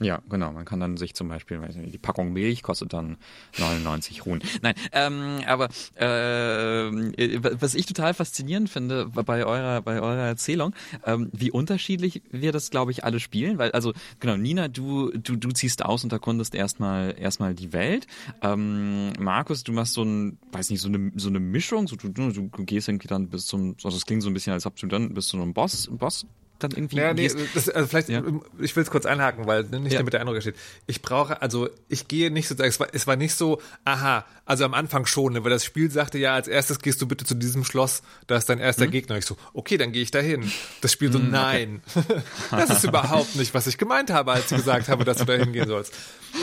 Ja, genau. Man kann dann sich zum Beispiel, weiß nicht, die Packung Milch kostet dann 99 Ruhen. Nein, ähm, aber äh, was ich total faszinierend finde bei eurer bei eurer Erzählung, ähm, wie unterschiedlich wir das, glaube ich, alle spielen, weil also genau Nina, du du du ziehst aus und erkundest erstmal erstmal die Welt. Ähm, Markus, du machst so ein, weiß nicht, so eine so eine Mischung, so du, du gehst irgendwie dann bis zum, also das klingt so ein bisschen, als ob du dann bis zu einem Boss Boss dann irgendwie. Ja, nee, das, also vielleicht, ja. ich will es kurz einhaken, weil nicht ja. damit der Eindruck entsteht. Ich brauche, also ich gehe nicht so, es war, es war nicht so, aha, also am Anfang schon, ne, weil das Spiel sagte ja, als erstes gehst du bitte zu diesem Schloss, da ist dein erster mhm. Gegner. Ich so, okay, dann gehe ich dahin. Das Spiel so, mhm, nein, okay. *laughs* das ist überhaupt nicht, was ich gemeint habe, als ich gesagt habe, dass du da hingehen sollst.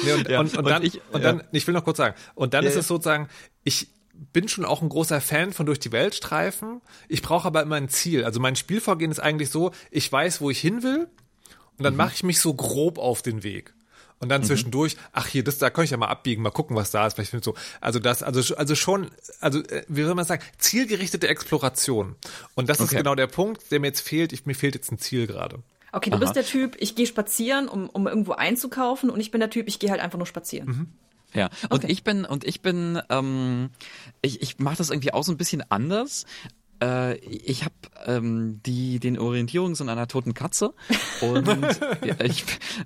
Nee, und, ja. und, und, und, dann, ich, und dann, ich will noch kurz sagen, und dann ist es sozusagen, ich, bin schon auch ein großer Fan von durch die Welt streifen. Ich brauche aber immer ein Ziel. Also mein Spielvorgehen ist eigentlich so, ich weiß, wo ich hin will und dann mhm. mache ich mich so grob auf den Weg. Und dann mhm. zwischendurch, ach hier, das, da kann ich ja mal abbiegen, mal gucken, was da ist. Vielleicht so, also das, also, also schon, also äh, wie soll man sagen, zielgerichtete Exploration. Und das okay. ist genau der Punkt, der mir jetzt fehlt. Ich, mir fehlt jetzt ein Ziel gerade. Okay, du Aha. bist der Typ, ich gehe spazieren, um, um irgendwo einzukaufen und ich bin der Typ, ich gehe halt einfach nur spazieren. Mhm. Ja, und okay. ich bin, und ich bin, ähm, ich, ich mache das irgendwie auch so ein bisschen anders. Äh, ich habe ähm, die den Orientierungssinn einer toten Katze und *laughs* ich,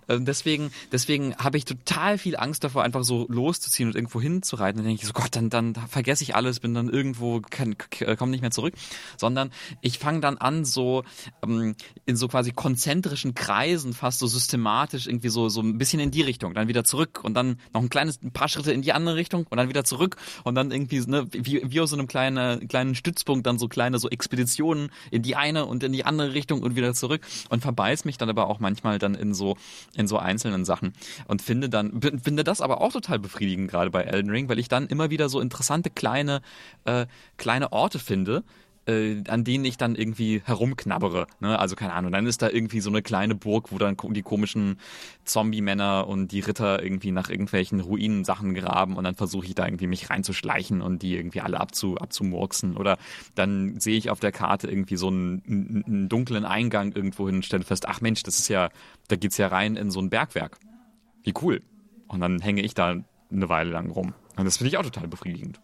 äh, deswegen deswegen habe ich total viel Angst davor, einfach so loszuziehen und irgendwo hinzureiten. Dann denke ich so Gott, dann dann vergesse ich alles, bin dann irgendwo kann komme nicht mehr zurück, sondern ich fange dann an so ähm, in so quasi konzentrischen Kreisen, fast so systematisch irgendwie so so ein bisschen in die Richtung, dann wieder zurück und dann noch ein kleines ein paar Schritte in die andere Richtung und dann wieder zurück und dann irgendwie ne, wie, wie aus so einem kleinen kleinen Stützpunkt dann so kleine so Expeditionen in die eine und in die andere Richtung und wieder zurück und verbeiß mich dann aber auch manchmal dann in so in so einzelnen Sachen und finde dann finde das aber auch total befriedigend gerade bei Elden Ring, weil ich dann immer wieder so interessante kleine äh, kleine Orte finde, äh, an denen ich dann irgendwie herumknabbere. Ne? Also keine Ahnung, dann ist da irgendwie so eine kleine Burg, wo dann die komischen Zombie-Männer und die Ritter irgendwie nach irgendwelchen Ruinen-Sachen graben und dann versuche ich da irgendwie mich reinzuschleichen und die irgendwie alle abzu, abzumurksen. Oder dann sehe ich auf der Karte irgendwie so einen, einen dunklen Eingang irgendwo hin und stelle fest, ach Mensch, das ist ja, da geht's ja rein in so ein Bergwerk. Wie cool. Und dann hänge ich da eine Weile lang rum. Und das finde ich auch total befriedigend.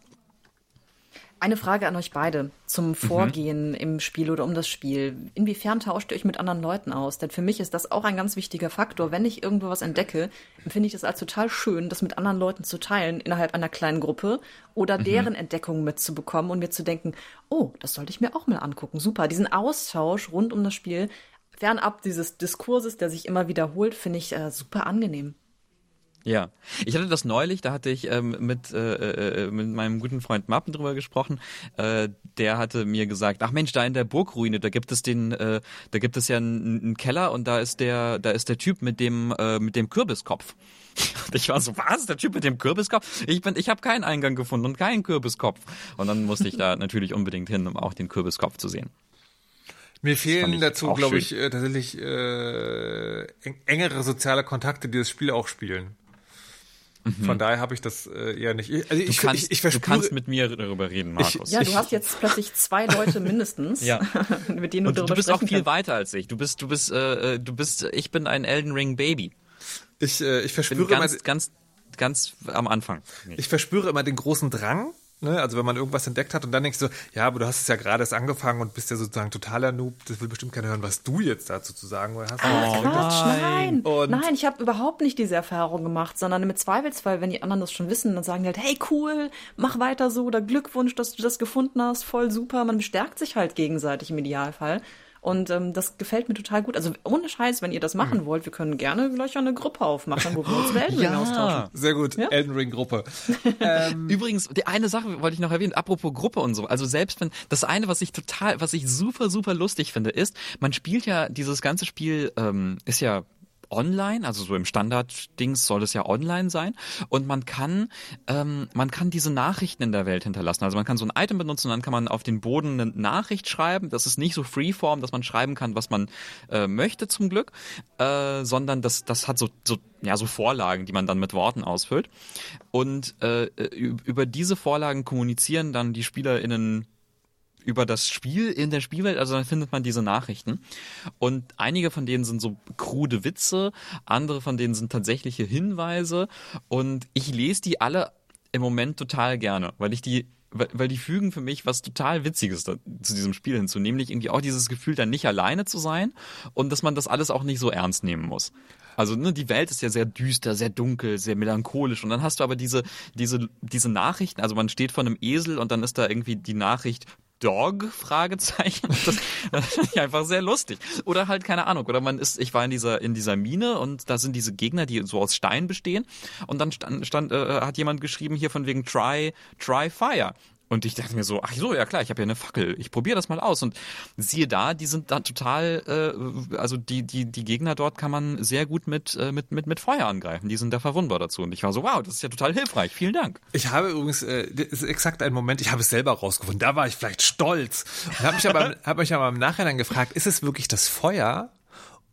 Eine Frage an euch beide zum Vorgehen mhm. im Spiel oder um das Spiel. Inwiefern tauscht ihr euch mit anderen Leuten aus? Denn für mich ist das auch ein ganz wichtiger Faktor. Wenn ich irgendwo was entdecke, empfinde ich das als total schön, das mit anderen Leuten zu teilen innerhalb einer kleinen Gruppe oder mhm. deren Entdeckungen mitzubekommen und mir zu denken, oh, das sollte ich mir auch mal angucken. Super. Diesen Austausch rund um das Spiel, fernab dieses Diskurses, der sich immer wiederholt, finde ich äh, super angenehm. Ja, ich hatte das neulich, da hatte ich ähm, mit, äh, äh, mit meinem guten Freund Mappen drüber gesprochen. Äh, der hatte mir gesagt, ach Mensch, da in der Burgruine, da gibt es den, äh, da gibt es ja einen, einen Keller und da ist der, da ist der Typ mit dem, äh, mit dem Kürbiskopf. *laughs* Und ich war so, was? Der Typ mit dem Kürbiskopf? Ich bin, ich habe keinen Eingang gefunden und keinen Kürbiskopf. Und dann musste ich da *laughs* natürlich unbedingt hin, um auch den Kürbiskopf zu sehen. Mir fehlen dazu, glaube ich, äh, tatsächlich äh, engere soziale Kontakte, die das Spiel auch spielen. Mhm. Von daher habe ich das äh, eher nicht. Also ich, du, kannst, ich, ich verspüre, du kannst mit mir darüber reden, Markus. ja, du hast jetzt plötzlich zwei Leute mindestens, ja. *laughs* mit denen du Und darüber Du bist auch viel kannst. weiter als ich. Du bist, du bist, äh, du bist. Ich bin ein Elden Ring Baby. Ich, äh, ich verspüre bin ganz, ganz, ganz am Anfang. Ich verspüre immer den großen Drang, Ne? Also wenn man irgendwas entdeckt hat und dann denkst du, ja, aber du hast es ja gerade erst angefangen und bist ja sozusagen totaler Noob, das will bestimmt keiner hören, was du jetzt dazu zu sagen hast. Oh, Quatsch, nein. Und nein, ich habe überhaupt nicht diese Erfahrung gemacht, sondern im Zweifelsfall, wenn die anderen das schon wissen, dann sagen die halt, hey cool, mach weiter so oder Glückwunsch, dass du das gefunden hast, voll super. Man bestärkt sich halt gegenseitig im Idealfall. Und ähm, das gefällt mir total gut. Also ohne Scheiß, wenn ihr das machen mhm. wollt, wir können gerne gleich eine Gruppe aufmachen, wo wir uns über Elden Ring ja, austauschen. Sehr gut, ja? Elden Ring Gruppe. *laughs* ähm. Übrigens, die eine Sache wollte ich noch erwähnen, apropos Gruppe und so. Also selbst wenn, das eine, was ich total, was ich super, super lustig finde, ist, man spielt ja, dieses ganze Spiel ähm, ist ja online, also so im Standard-Dings soll es ja online sein. Und man kann, ähm, man kann diese Nachrichten in der Welt hinterlassen. Also man kann so ein Item benutzen dann kann man auf den Boden eine Nachricht schreiben. Das ist nicht so freeform, dass man schreiben kann, was man äh, möchte zum Glück, äh, sondern das, das hat so, so ja, so Vorlagen, die man dann mit Worten ausfüllt. Und äh, über diese Vorlagen kommunizieren dann die SpielerInnen über das Spiel in der Spielwelt, also dann findet man diese Nachrichten. Und einige von denen sind so krude Witze, andere von denen sind tatsächliche Hinweise. Und ich lese die alle im Moment total gerne, weil ich die weil, die fügen für mich was total Witziges da, zu diesem Spiel hinzu, nämlich irgendwie auch dieses Gefühl, dann nicht alleine zu sein und dass man das alles auch nicht so ernst nehmen muss. Also ne, die Welt ist ja sehr düster, sehr dunkel, sehr melancholisch und dann hast du aber diese diese diese Nachrichten, also man steht vor einem Esel und dann ist da irgendwie die Nachricht Dog? Fragezeichen. Das, das *laughs* finde ich einfach sehr lustig. Oder halt, keine Ahnung, oder man ist, ich war in dieser, in dieser Mine und da sind diese Gegner, die so aus Stein bestehen. Und dann stand, stand äh, hat jemand geschrieben hier von wegen Try, Try Fire. Und ich dachte mir so, ach so, ja klar, ich habe ja eine Fackel, ich probiere das mal aus. Und siehe da, die sind da total, äh, also die, die, die Gegner dort kann man sehr gut mit, äh, mit, mit, mit Feuer angreifen. Die sind da verwundbar dazu. Und ich war so, wow, das ist ja total hilfreich. Vielen Dank. Ich habe übrigens, äh, das ist exakt ein Moment, ich habe es selber rausgefunden. Da war ich vielleicht stolz. Und habe mich aber, *laughs* habe mich aber im Nachhinein gefragt, ist es wirklich das Feuer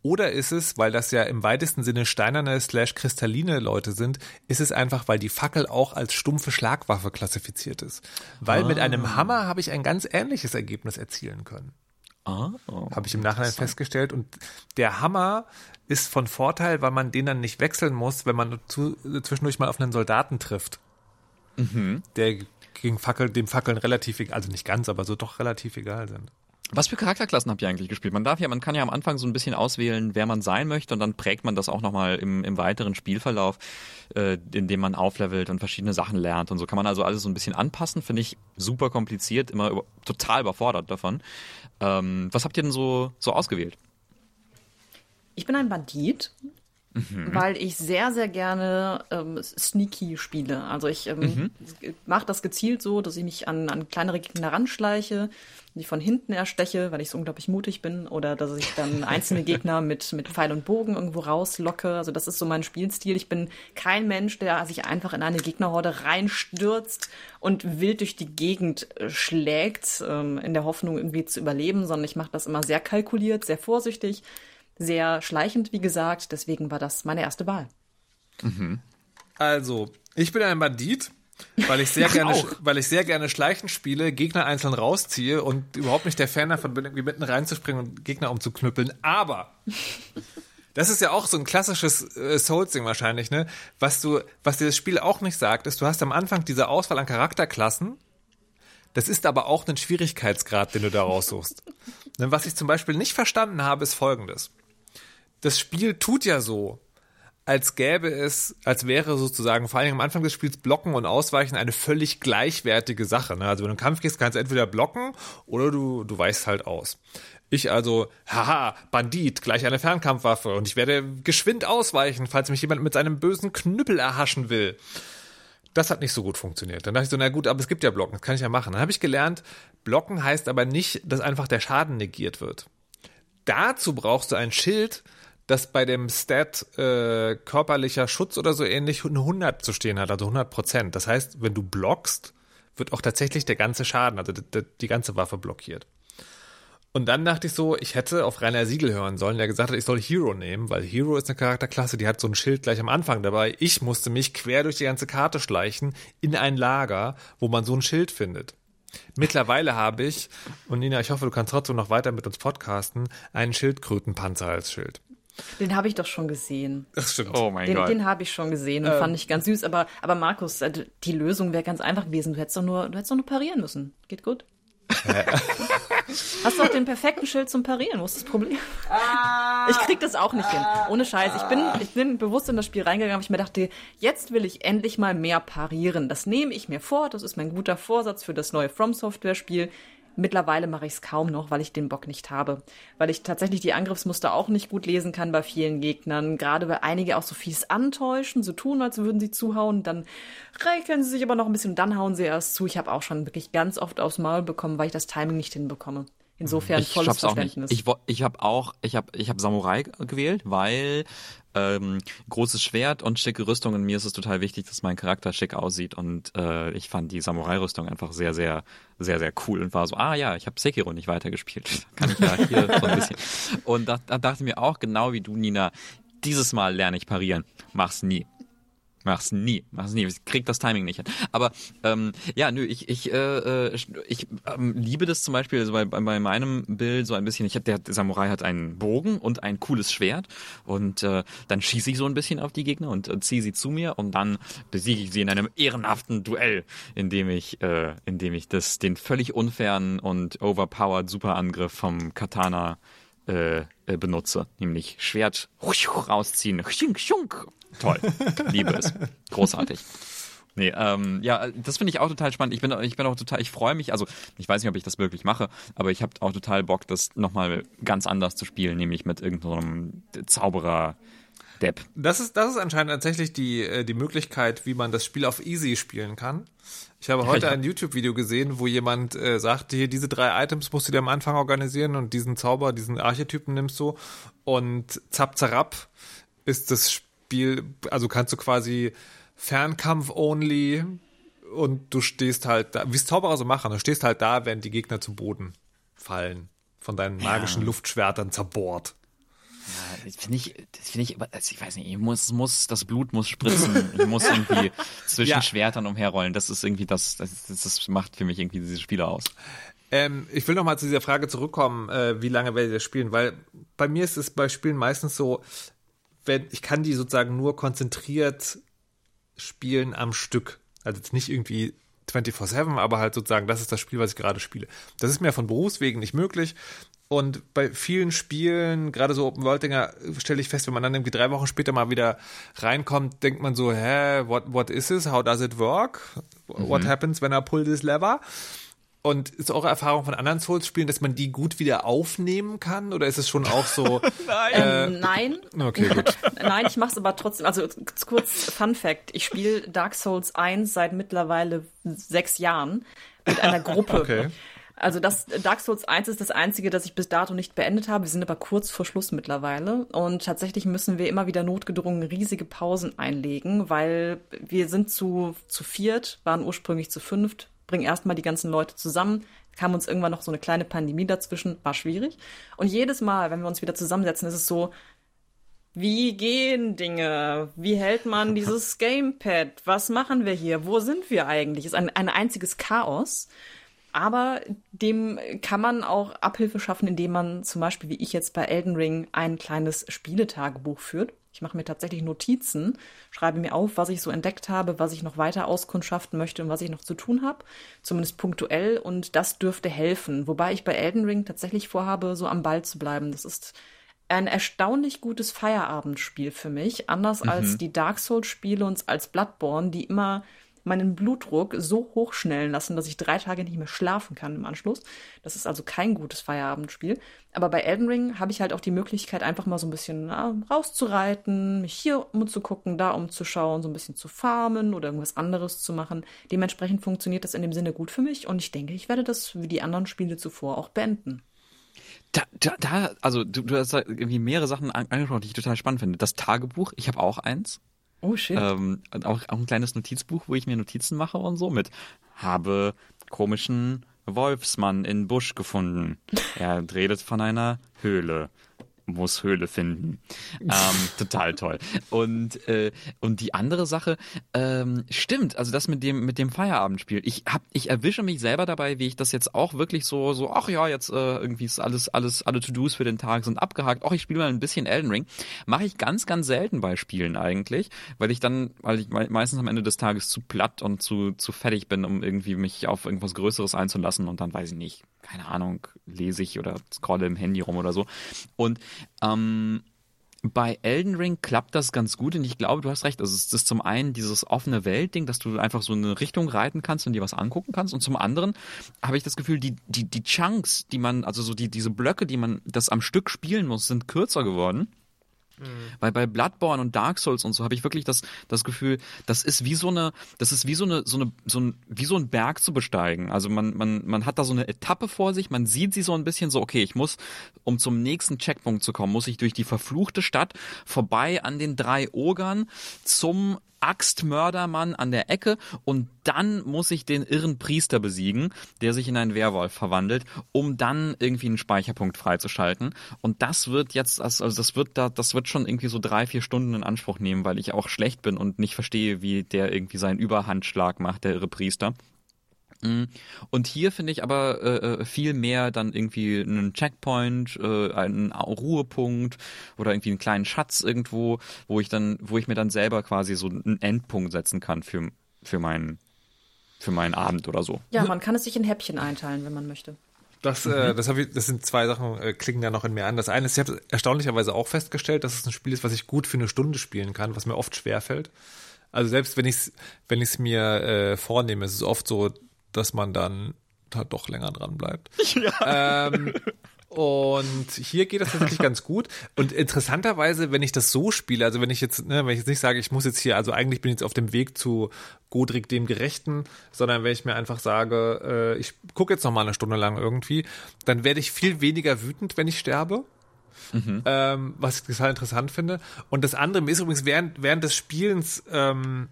oder ist es, weil das ja im weitesten Sinne steinerne slash kristalline Leute sind, ist es einfach, weil die Fackel auch als stumpfe Schlagwaffe klassifiziert ist. Weil ah. mit einem. Hammer habe ich ein ganz ähnliches Ergebnis erzielen können. Ah, oh, habe ich im Nachhinein festgestellt. Und der Hammer ist von Vorteil, weil man den dann nicht wechseln muss, wenn man zu, zwischendurch mal auf einen Soldaten trifft. Mhm. Der gegen Fackel, dem Fackeln relativ egal, also nicht ganz, aber so doch relativ egal sind. Was für Charakterklassen habt ihr eigentlich gespielt? Man darf ja, man kann ja am Anfang so ein bisschen auswählen, wer man sein möchte und dann prägt man das auch nochmal im, im weiteren Spielverlauf, äh, indem man auflevelt und verschiedene Sachen lernt und so kann man also alles so ein bisschen anpassen. Finde ich super kompliziert, immer über, total überfordert davon. Ähm, was habt ihr denn so, so ausgewählt? Ich bin ein Bandit Mhm. Weil ich sehr, sehr gerne ähm, sneaky spiele. Also ich ähm, mhm. mache das gezielt so, dass ich mich an, an kleinere Gegner ranschleiche, die von hinten ersteche, weil ich so unglaublich mutig bin, oder dass ich dann *laughs* einzelne Gegner mit, mit Pfeil und Bogen irgendwo rauslocke. Also das ist so mein Spielstil. Ich bin kein Mensch, der sich einfach in eine Gegnerhorde reinstürzt und wild durch die Gegend äh, schlägt, ähm, in der Hoffnung irgendwie zu überleben, sondern ich mache das immer sehr kalkuliert, sehr vorsichtig sehr schleichend, wie gesagt. Deswegen war das meine erste Wahl. Mhm. Also, ich bin ein Bandit, weil ich sehr *laughs* gerne, weil ich sehr gerne schleichend spiele, Gegner einzeln rausziehe und überhaupt nicht der Fan davon bin, irgendwie mitten reinzuspringen und Gegner umzuknüppeln. Aber *laughs* Das ist ja auch so ein klassisches äh, Souls-Ding wahrscheinlich, ne? Was du, was dir das Spiel auch nicht sagt, ist, du hast am Anfang diese Auswahl an Charakterklassen. Das ist aber auch ein Schwierigkeitsgrad, den du da raussuchst. *laughs* Ne, Was ich zum Beispiel nicht verstanden habe, ist folgendes. Das Spiel tut ja so, als gäbe es, als wäre sozusagen vor allem am Anfang des Spiels Blocken und Ausweichen eine völlig gleichwertige Sache. Ne? Also wenn du im Kampf gehst, kannst du entweder blocken oder du, du weichst halt aus. Ich also, haha, Bandit, gleich eine Fernkampfwaffe und ich werde geschwind ausweichen, falls mich jemand mit seinem bösen Knüppel erhaschen will. Das hat nicht so gut funktioniert. Dann dachte ich so, na gut, aber es gibt ja Blocken, das kann ich ja machen. Dann habe ich gelernt, Blocken heißt aber nicht, dass einfach der Schaden negiert wird. Dazu brauchst du ein Schild, das bei dem Stat äh, körperlicher Schutz oder so ähnlich eine 100 zu stehen hat, also 100 Prozent. Das heißt, wenn du blockst, wird auch tatsächlich der ganze Schaden, also die- die ganze Waffe blockiert. Und dann dachte ich so, ich hätte auf Rainer Siegel hören sollen, der gesagt hat, ich soll Hero nehmen, weil Hero ist eine Charakterklasse, die hat so ein Schild gleich am Anfang dabei. Ich musste mich quer durch die ganze Karte schleichen in ein Lager, wo man so ein Schild findet. Mittlerweile habe ich, und Nina, ich hoffe, du kannst trotzdem noch weiter mit uns podcasten, einen Schildkrötenpanzer als Schild. Den habe ich doch schon gesehen. Das stimmt. Oh mein Den, Gott. den habe ich schon gesehen und fand ich ganz süß. Aber, aber Markus, äh, die Lösung wäre ganz einfach gewesen. Du hättest doch nur, du hättest doch nur parieren müssen. Geht gut. *laughs* Hast du auch den perfekten Schild zum Parieren? Wo ist das Problem? Ich krieg das auch nicht hin. Ohne Scheiß. Ich bin, ich bin bewusst in das Spiel reingegangen, weil ich mir dachte, jetzt will ich endlich mal mehr parieren. Das nehme ich mir vor. Das ist mein guter Vorsatz für das neue From Software Spiel. Mittlerweile mache ich es kaum noch, weil ich den Bock nicht habe. Weil ich tatsächlich die Angriffsmuster auch nicht gut lesen kann bei vielen Gegnern. Gerade weil einige auch so fies antäuschen, so tun, als würden sie zuhauen. Dann räkeln sie sich aber noch ein bisschen dann hauen sie erst zu. Ich habe auch schon wirklich ganz oft aufs Maul bekommen, weil ich das Timing nicht hinbekomme. Insofern Ich volles. Verständnis. Ich, ich habe auch, ich habe ich hab Samurai gewählt, weil ähm, großes Schwert und schicke Rüstung und mir ist es total wichtig, dass mein Charakter schick aussieht und äh, ich fand die Samurai-Rüstung einfach sehr, sehr, sehr, sehr cool und war so, ah ja, ich habe Sekiro nicht weitergespielt. *laughs* Kann ich ja hier so ein bisschen. Und da, da dachte ich mir auch, genau wie du, Nina, dieses Mal lerne ich parieren. Mach's nie. Mach's nie, mach's nie. Ich krieg das Timing nicht hin. Aber ähm, ja, nö, ich ich äh, äh, ich ähm, liebe das zum Beispiel also bei, bei meinem Bild so ein bisschen. Ich hab, der Samurai hat einen Bogen und ein cooles Schwert und äh, dann schieße ich so ein bisschen auf die Gegner und äh, ziehe sie zu mir und dann besiege ich sie in einem ehrenhaften Duell, in dem ich äh, in dem ich das den völlig unfairen und overpowered Superangriff vom Katana äh, äh, benutze, nämlich Schwert rausziehen, Schunk, schunk. Toll, liebe es, großartig. Nee, ähm, ja, das finde ich auch total spannend. Ich bin, ich bin auch total, ich freue mich, also ich weiß nicht, ob ich das wirklich mache, aber ich habe auch total Bock, das nochmal ganz anders zu spielen, nämlich mit irgendeinem Zauberer Depp. Das ist, das ist anscheinend tatsächlich die, äh, die Möglichkeit, wie man das Spiel auf Easy spielen kann. Ich habe heute ja. ein YouTube-Video gesehen, wo jemand äh, sagt, hier, diese drei Items musst du dir am Anfang organisieren und diesen Zauber, diesen Archetypen nimmst du und zap zarab ist das Spiel, also kannst du quasi Fernkampf-only und du stehst halt da, wie es Zauberer so machen, du stehst halt da, wenn die Gegner zu Boden fallen, von deinen magischen Luftschwertern zerbohrt. Das finde ich, das finde ich, also ich weiß nicht, ich muss, muss, das Blut muss spritzen. Ich muss *laughs* irgendwie zwischen Ja. Schwertern umherrollen. Das ist irgendwie das, das, das, macht für mich irgendwie diese Spiele aus. Ähm, ich will noch mal zu dieser Frage zurückkommen, äh, wie lange werdet ihr spielen? Weil bei mir ist es bei Spielen meistens so, wenn ich kann die sozusagen nur konzentriert spielen am Stück. Also jetzt nicht irgendwie 24-7, aber halt sozusagen, das ist das Spiel, was ich gerade spiele. Das ist mir von Berufswegen nicht möglich. Und bei vielen Spielen, gerade so Open World Dinger, stelle ich fest, wenn man dann irgendwie drei Wochen später mal wieder reinkommt, denkt man so, hä, what, what is this? How does it work? What happens when I pull this lever? Und ist eure Erfahrung von anderen Souls-Spielen, dass man die gut wieder aufnehmen kann? Oder ist es schon auch so? *laughs* Ähm, nein. Okay, gut. *laughs* Nein, ich mache es aber trotzdem. Also kurz Fun Fact: Ich spiele Dark Souls 1 seit mittlerweile sechs Jahren mit einer *laughs* Gruppe. Okay. Also das Dark Souls 1 ist das einzige, das ich bis dato nicht beendet habe. Wir sind aber kurz vor Schluss mittlerweile und tatsächlich müssen wir immer wieder notgedrungen riesige Pausen einlegen, weil wir sind zu zu viert, waren ursprünglich zu fünft, bringen erstmal die ganzen Leute zusammen. Kam uns irgendwann noch so eine kleine Pandemie dazwischen, war schwierig. Und jedes Mal, wenn wir uns wieder zusammensetzen, ist es so, wie gehen Dinge? Wie hält man *laughs* dieses Gamepad? Was machen wir hier? Wo sind wir eigentlich? Ist ein, ein einziges Chaos. Aber dem kann man auch Abhilfe schaffen, indem man zum Beispiel, wie ich jetzt bei Elden Ring, ein kleines Spieletagebuch führt. Ich mache mir tatsächlich Notizen, schreibe mir auf, was ich so entdeckt habe, was ich noch weiter auskundschaften möchte und was ich noch zu tun habe, zumindest punktuell. Und das dürfte helfen. Wobei ich bei Elden Ring tatsächlich vorhabe, so am Ball zu bleiben. Das ist ein erstaunlich gutes Feierabendspiel für mich, anders mhm. als die Dark Souls-Spiele und als Bloodborne, die immer meinen Blutdruck so hochschnellen lassen, dass ich drei Tage nicht mehr schlafen kann im Anschluss. Das ist also kein gutes Feierabendspiel. Aber bei Elden Ring habe ich halt auch die Möglichkeit, einfach mal so ein bisschen na, rauszureiten, mich hier umzugucken, da umzuschauen, so ein bisschen zu farmen oder irgendwas anderes zu machen. Dementsprechend funktioniert das in dem Sinne gut für mich und ich denke, ich werde das wie die anderen Spiele zuvor auch beenden. Da, da, da also du, du hast irgendwie mehrere Sachen angesprochen, die ich total spannend finde. Das Tagebuch, ich habe auch eins. Oh shit. Ähm, auch, auch ein kleines Notizbuch, wo ich mir Notizen mache und so mit habe komischen Wolfsmann in Busch gefunden. Er redet von einer Höhle muss Höhle finden. *laughs* Ähm, total toll. Und, äh, und die andere Sache, ähm, stimmt, also das mit dem, mit dem Feierabendspiel. Ich hab, ich erwische mich selber dabei, wie ich das jetzt auch wirklich so, so, ach ja, jetzt äh, irgendwie ist alles, alles, alle To-Dos für den Tag sind abgehakt. Ach, ich spiele mal ein bisschen Elden Ring. Mache ich ganz, ganz selten bei Spielen eigentlich, weil ich dann, weil ich meistens am Ende des Tages zu platt und zu, zu fertig bin, um irgendwie mich auf irgendwas Größeres einzulassen und dann weiß ich nicht, keine Ahnung, lese ich oder scrolle im Handy rum oder so. Und ähm, bei Elden Ring klappt das ganz gut und ich glaube, du hast recht. Also es ist zum einen dieses offene Weltding, dass du einfach so eine Richtung reiten kannst und dir was angucken kannst. Und zum anderen habe ich das Gefühl, die, die, die Chunks, die man, also so die, diese Blöcke, die man das am Stück spielen muss, sind kürzer geworden. Mhm. Weil bei Bloodborne und Dark Souls und so habe ich wirklich das, das Gefühl, das ist wie so eine, das ist wie so eine, so eine, so ein, wie so ein Berg zu besteigen. Also man, man, man hat da so eine Etappe vor sich, man sieht sie so ein bisschen so, okay, ich muss, um zum nächsten Checkpunkt zu kommen, muss ich durch die verfluchte Stadt vorbei an den drei Ogern zum Axtmördermann an der Ecke und dann muss ich den irren Priester besiegen, der sich in einen Werwolf verwandelt, um dann irgendwie einen Speicherpunkt freizuschalten. Und das wird jetzt, also das wird da, das wird schon irgendwie so drei, vier Stunden in Anspruch nehmen, weil ich auch schlecht bin und nicht verstehe, wie der irgendwie seinen Überhandschlag macht, der irre Priester. Und hier finde ich aber äh, äh, viel mehr dann irgendwie einen Checkpoint, äh, einen Ruhepunkt oder irgendwie einen kleinen Schatz irgendwo, wo ich dann, wo ich mir dann selber quasi so einen Endpunkt setzen kann für, für meinen für meinen Abend oder so. Ja, man kann es sich in Häppchen einteilen, wenn man möchte. Das, äh, mhm. das, ich, das sind zwei Sachen, äh, klingen ja noch in mir an. Das eine ist, ich habe erstaunlicherweise auch festgestellt, dass es ein Spiel ist, was ich gut für eine Stunde spielen kann, was mir oft schwerfällt. Also selbst wenn ich es wenn ich's mir äh, vornehme, ist es oft so, dass man dann da doch länger dran bleibt. *laughs* Ja. Ähm, und hier geht das tatsächlich *laughs* ganz gut. Und interessanterweise, wenn ich das so spiele, also wenn ich jetzt, ne, wenn ich jetzt nicht sage, ich muss jetzt hier, also eigentlich bin ich jetzt auf dem Weg zu Godric dem Gerechten, sondern wenn ich mir einfach sage, äh, ich gucke jetzt noch mal eine Stunde lang irgendwie, dann werde ich viel weniger wütend, wenn ich sterbe. Mhm. Ähm, was ich total interessant finde. Und das andere mir ist übrigens während, während des Spielens ähm,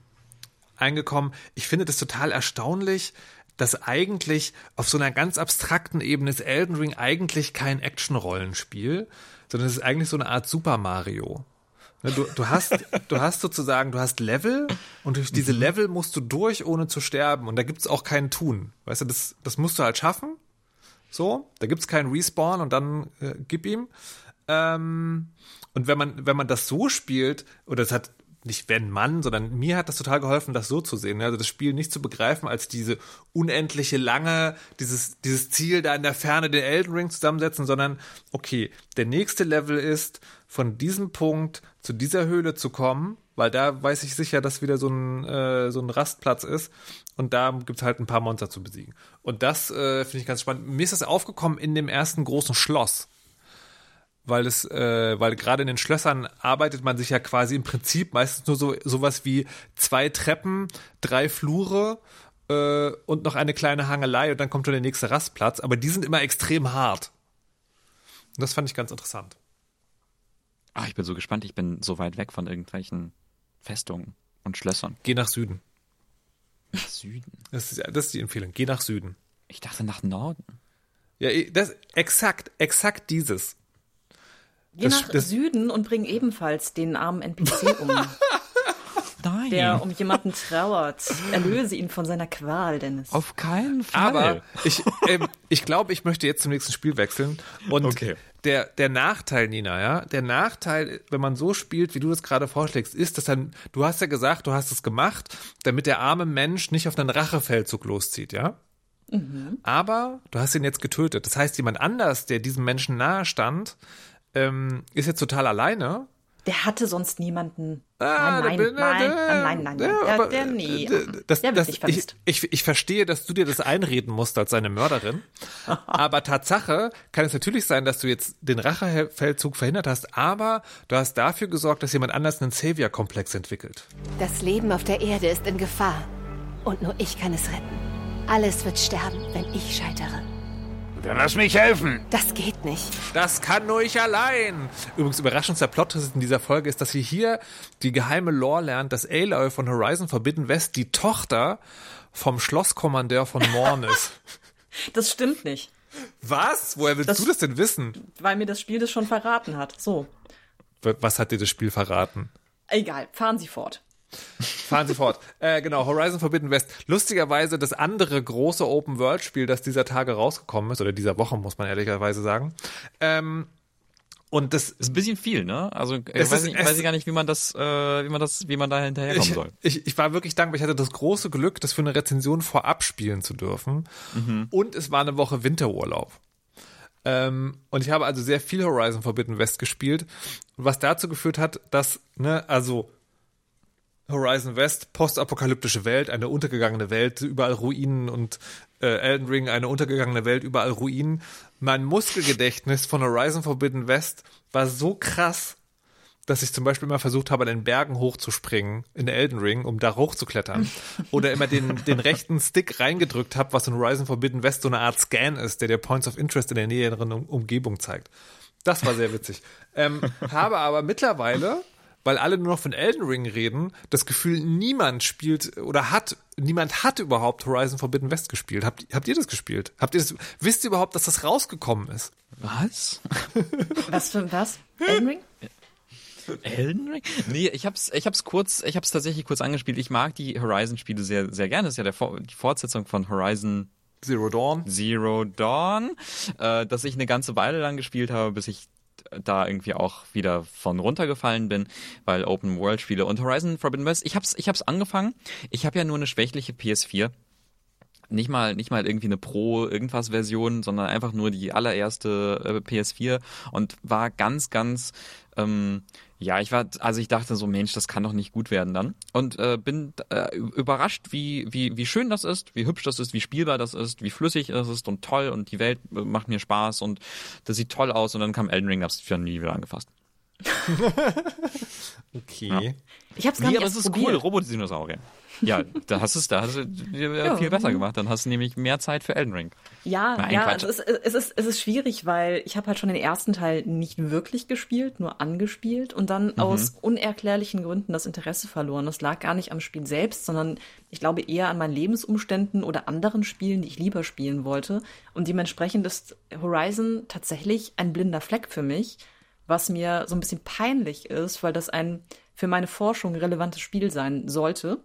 eingekommen, ich finde das total erstaunlich, dass eigentlich auf so einer ganz abstrakten Ebene ist Elden Ring eigentlich kein Action-Rollenspiel, sondern es ist eigentlich so eine Art Super Mario. Ne, du, du, hast, du *laughs* hast sozusagen, du hast Level und durch diese mhm. Level musst du durch, ohne zu sterben. Und da gibt's auch kein Tun. Weißt du, das, das musst du halt schaffen. So, da gibt's keinen Respawn und dann äh, gib ihm. Ähm, und wenn man, wenn man das so spielt, oder es hat nicht wenn Mann, sondern mir hat das total geholfen, das so zu sehen. Also das Spiel nicht zu begreifen als diese unendliche lange, dieses, dieses Ziel da in der Ferne den Elden Ring zusammensetzen, sondern okay, der nächste Level ist, von diesem Punkt zu dieser Höhle zu kommen, weil da weiß ich sicher, dass wieder so ein, äh, so ein Rastplatz ist und da gibt's halt ein paar Monster zu besiegen. Und das äh, finde ich ganz spannend. Mir ist das aufgekommen in dem ersten großen Schloss weil es, äh, weil gerade in den Schlössern arbeitet man sich ja quasi im Prinzip meistens nur so sowas wie zwei Treppen, drei Flure äh, und noch eine kleine Hangelei und dann kommt schon der nächste Rastplatz. Aber die sind immer extrem hart. Und das fand ich ganz interessant. Ach, ich bin so gespannt. Ich bin so weit weg von irgendwelchen Festungen und Schlössern. Geh nach Süden. Nach Süden? Das ist, das ist die Empfehlung. Geh nach Süden. Ich dachte nach Norden. Ja, das exakt, exakt dieses. Geh das, nach das, Süden und bring ebenfalls den armen NPC um. *laughs* Nein. der um jemanden trauert. Erlöse ihn von seiner Qual, Dennis. Auf keinen Fall. Aber ich, ähm, ich glaube, ich möchte jetzt zum nächsten Spiel wechseln. Und Okay. der, der Nachteil, Nina, ja, der Nachteil, wenn man so spielt, wie du das gerade vorschlägst, ist, dass dann, du hast ja gesagt, du hast es gemacht, damit der arme Mensch nicht auf einen Rachefeldzug loszieht, ja? Aber du hast ihn jetzt getötet. Das heißt, jemand anders, der diesem Menschen nahe stand, ähm, ist jetzt total alleine. Der hatte sonst niemanden. Ah, nein, nein, nein, nein, nein, nein, ja, Der, der, nee. äh, das, der wird das, nicht ich, vermisst. ich, ich verstehe, dass du dir das einreden musst als seine Mörderin. *laughs* aber Tatsache kann es natürlich sein, dass du jetzt den Rachefeldzug verhindert hast, aber du hast dafür gesorgt, dass jemand anders einen Savior-Komplex entwickelt. Das Leben auf der Erde ist in Gefahr. Und nur ich kann es retten. Alles wird sterben, wenn ich scheitere. Dann lass mich helfen. Das geht nicht. Das kann nur ich allein. Übrigens, überraschendster Plot in dieser Folge ist, dass sie hier die geheime Lore lernt, dass Aloy von Horizon Forbidden West die Tochter vom Schlosskommandeur von Morn ist. *laughs* Das stimmt nicht, Was? Woher willst Das- du das denn wissen? weil mir das Spiel das schon verraten hat. So, Was hat dir das Spiel verraten? egal, fahren Sie fort. Fahren Sie fort. *laughs* Äh, genau, Horizon Forbidden West. Lustigerweise das andere große Open-World-Spiel, das dieser Tage rausgekommen ist, oder dieser Woche, muss man ehrlicherweise sagen. Ähm, und das ist ein bisschen viel, ne? Also ich weiß, nicht, weiß ich gar nicht, wie man das, äh, wie man das, wie man da hinterherkommen ich, soll. ich, ich war wirklich dankbar. Ich hatte das große Glück, das für eine Rezension vorab spielen zu dürfen. Und es war eine Woche Winterurlaub. Ähm, und ich habe also sehr viel Horizon Forbidden West gespielt, was dazu geführt hat, dass, ne, also Horizon West, postapokalyptische Welt, eine untergegangene Welt, überall Ruinen und äh, Elden Ring, eine untergegangene Welt, überall Ruinen. Mein Muskelgedächtnis von Horizon Forbidden West war so krass, dass ich zum Beispiel immer versucht habe, an den Bergen hochzuspringen in Elden Ring, um da hochzuklettern. *laughs* Oder immer den, den rechten Stick reingedrückt habe, was in Horizon Forbidden West so eine Art Scan ist, der dir Points of Interest in der näheren um Umgebung zeigt. Das war sehr witzig. ähm, *laughs* habe aber mittlerweile, weil alle nur noch von Elden Ring reden, das Gefühl, niemand spielt oder hat, niemand hat überhaupt Horizon Forbidden West gespielt. Habt, habt ihr das gespielt? Habt ihr das, wisst ihr überhaupt, dass das rausgekommen ist? Was? *laughs* Was für was? Elden Ring? Elden Ring? Nee, ich hab's, ich hab's kurz, ich hab's tatsächlich kurz angespielt. Ich mag die Horizon-Spiele sehr, sehr gerne. Das ist ja der, die Fortsetzung von Horizon Zero Dawn? Zero Dawn, äh, dass ich eine ganze Weile lang gespielt habe, bis ich da irgendwie auch wieder von runtergefallen bin, weil Open World Spiele und Horizon Forbidden West, ich hab's, ich hab's angefangen. Ich habe ja nur eine schwächliche PS4. Nicht mal, nicht mal irgendwie eine Pro irgendwas Version, sondern einfach nur die allererste äh, PS4 und war ganz, ganz, ähm, ja, ich war, also ich dachte so, Mensch, das kann doch nicht gut werden dann. Und äh, bin äh, überrascht, wie, wie, wie schön das ist, wie hübsch das ist, wie spielbar das ist, wie flüssig das ist und toll und die Welt äh, macht mir Spaß und das sieht toll aus und dann kam Elden Ring, hab's dann nie wieder angefasst. *laughs* Okay. Ich hab's gar Nee, nicht aber es ist cool. Robotdinosaurier. Ja, da hast du es, da hast du dir *laughs* viel besser gemacht. Dann hast du nämlich mehr Zeit für Elden Ring. Ja, Nein, ja, also es, es, ist, es ist schwierig, weil ich habe halt schon den ersten Teil nicht wirklich gespielt, nur angespielt und dann Mhm. aus unerklärlichen Gründen das Interesse verloren. Das lag gar nicht am Spiel selbst, sondern ich glaube eher an meinen Lebensumständen oder anderen Spielen, die ich lieber spielen wollte. Und dementsprechend ist Horizon tatsächlich ein blinder Fleck für mich, was mir so ein bisschen peinlich ist, weil das ein für meine Forschung relevantes Spiel sein sollte.